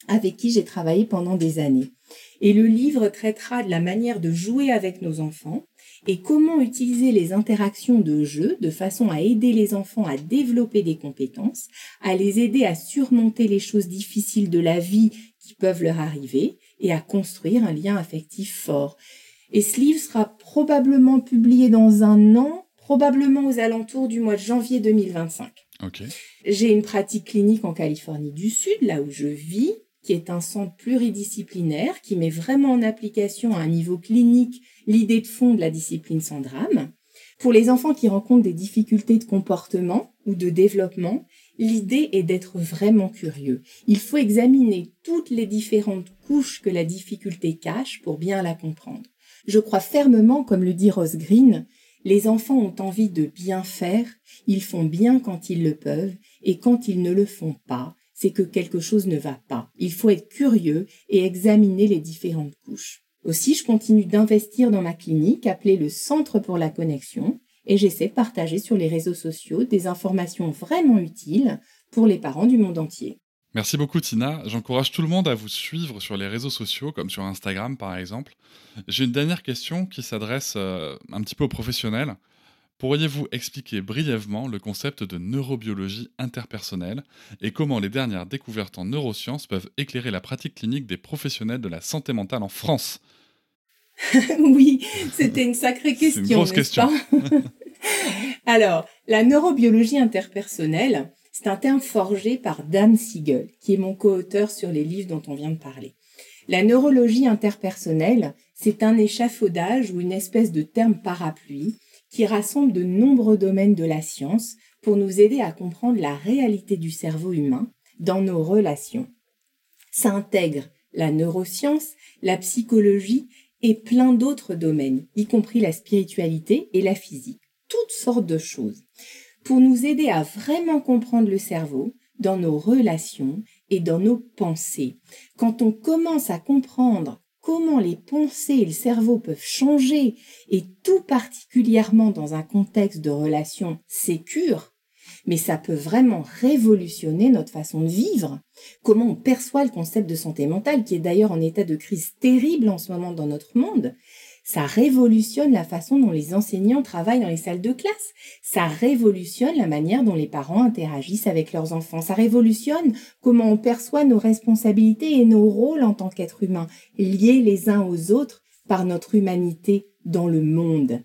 S2: avec qui j'ai travaillé pendant des années. Et le livre traitera de la manière de jouer avec nos enfants et comment utiliser les interactions de jeu de façon à aider les enfants à développer des compétences, à les aider à surmonter les choses difficiles de la vie qui peuvent leur arriver et à construire un lien affectif fort. Et ce livre sera probablement publié dans un an, probablement aux alentours du mois de janvier 2025. J'ai une pratique clinique en Californie du Sud, là où je vis, qui est un centre pluridisciplinaire qui met vraiment en application à un niveau clinique l'idée de fond de la discipline sans drame. Pour les enfants qui rencontrent des difficultés de comportement ou de développement, l'idée est d'être vraiment curieux. Il faut examiner toutes les différentes couches que la difficulté cache pour bien la comprendre. Je crois fermement, comme le dit Rose Green, les enfants ont envie de bien faire, ils font bien quand ils le peuvent, et quand ils ne le font pas, c'est que quelque chose ne va pas. Il faut être curieux et examiner les différentes couches. Aussi, je continue d'investir dans ma clinique appelée le Centre pour la connexion et j'essaie de partager sur les réseaux sociaux des informations vraiment utiles pour les parents du monde entier.
S1: Merci beaucoup Tina. J'encourage tout le monde à vous suivre sur les réseaux sociaux, comme sur Instagram par exemple. J'ai une dernière question qui s'adresse euh, un petit peu aux professionnels. Pourriez-vous expliquer brièvement le concept de neurobiologie interpersonnelle et comment les dernières découvertes en neurosciences peuvent éclairer la pratique clinique des professionnels de la santé mentale en France? (laughs)
S2: Oui, c'était une sacrée question.
S1: une grosse question. (laughs)
S2: Alors, la neurobiologie interpersonnelle, c'est un terme forgé par Dan Siegel, qui est mon co-auteur sur les livres dont on vient de parler. La neurologie interpersonnelle, c'est un échafaudage ou une espèce de terme parapluie qui rassemble de nombreux domaines de la science pour nous aider à comprendre la réalité du cerveau humain dans nos relations. Ça intègre la neuroscience, la psychologie et plein d'autres domaines, y compris la spiritualité et la physique. Toutes sortes de choses. Pour nous aider à vraiment comprendre le cerveau dans nos relations et dans nos pensées. Quand on commence à comprendre comment les pensées et le cerveau peuvent changer, et tout particulièrement dans un contexte de relations sécures, mais ça peut vraiment révolutionner notre façon de vivre, comment on perçoit le concept de santé mentale, qui est d'ailleurs en état de crise terrible en ce moment dans notre monde, ça révolutionne la façon dont les enseignants travaillent dans les salles de classe. Ça révolutionne la manière dont les parents interagissent avec leurs enfants. Ça révolutionne comment on perçoit nos responsabilités et nos rôles en tant qu'êtres humains, liés les uns aux autres par notre humanité dans le monde.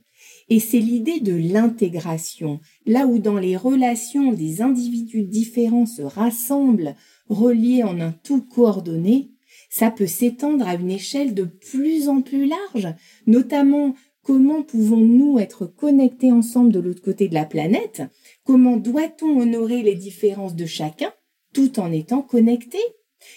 S2: Et c'est l'idée de l'intégration, là où dans les relations des individus différents se rassemblent, reliés en un tout coordonné, ça peut s'étendre à une échelle de plus en plus large, notamment comment pouvons-nous être connectés ensemble de l'autre côté de la planète, comment doit-on honorer les différences de chacun tout en étant connectés?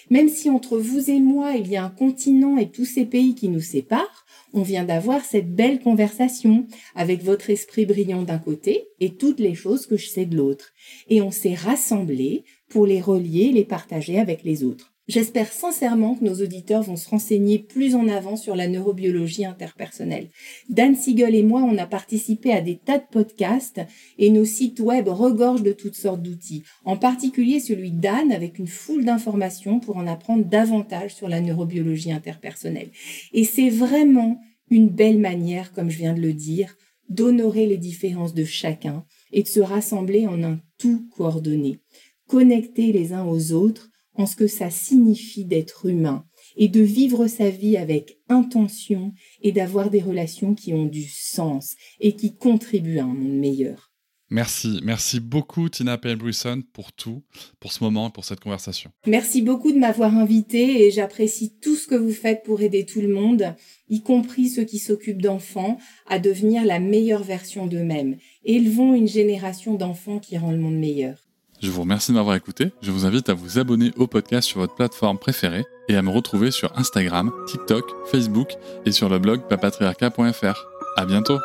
S2: Même si entre vous et moi il y a un continent et tous ces pays qui nous séparent, on vient d'avoir cette belle conversation avec votre esprit brillant d'un côté et toutes les choses que je sais de l'autre. Et on s'est rassemblés pour les relier, les partager avec les autres. J'espère sincèrement que nos auditeurs vont se renseigner plus en avant sur la neurobiologie interpersonnelle. Dan Siegel et moi, on a participé à des tas de podcasts et nos sites web regorgent de toutes sortes d'outils, en particulier celui d'Anne avec une foule d'informations pour en apprendre davantage sur la neurobiologie interpersonnelle. Et c'est vraiment une belle manière, comme je viens de le dire, d'honorer les différences de chacun et de se rassembler en un tout coordonné, connectés les uns aux autres en ce que ça signifie d'être humain et de vivre sa vie avec intention et d'avoir des relations qui ont du sens et qui contribuent à un monde meilleur.
S1: Merci, merci beaucoup Tina Payne-Brisson pour tout, pour ce moment, pour cette conversation.
S2: Merci beaucoup de m'avoir invité et j'apprécie tout ce que vous faites pour aider tout le monde, y compris ceux qui s'occupent d'enfants, à devenir la meilleure version d'eux-mêmes. Élevons une génération d'enfants qui rend le monde meilleur.
S1: Je vous remercie de m'avoir écouté. Je vous invite à vous abonner au podcast sur votre plateforme préférée et à me retrouver sur Instagram, TikTok, Facebook et sur le blog papatriarca.fr. À bientôt!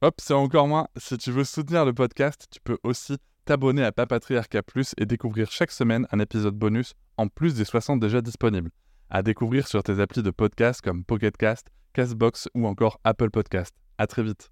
S5: Hop, c'est encore moins. Si tu veux soutenir le podcast, tu peux aussi t'abonner à Papatriarca Plus et découvrir chaque semaine un épisode bonus en plus des 60 déjà disponibles à découvrir sur tes applis de podcast comme Pocketcast, Castbox ou encore Apple Podcast. À très vite.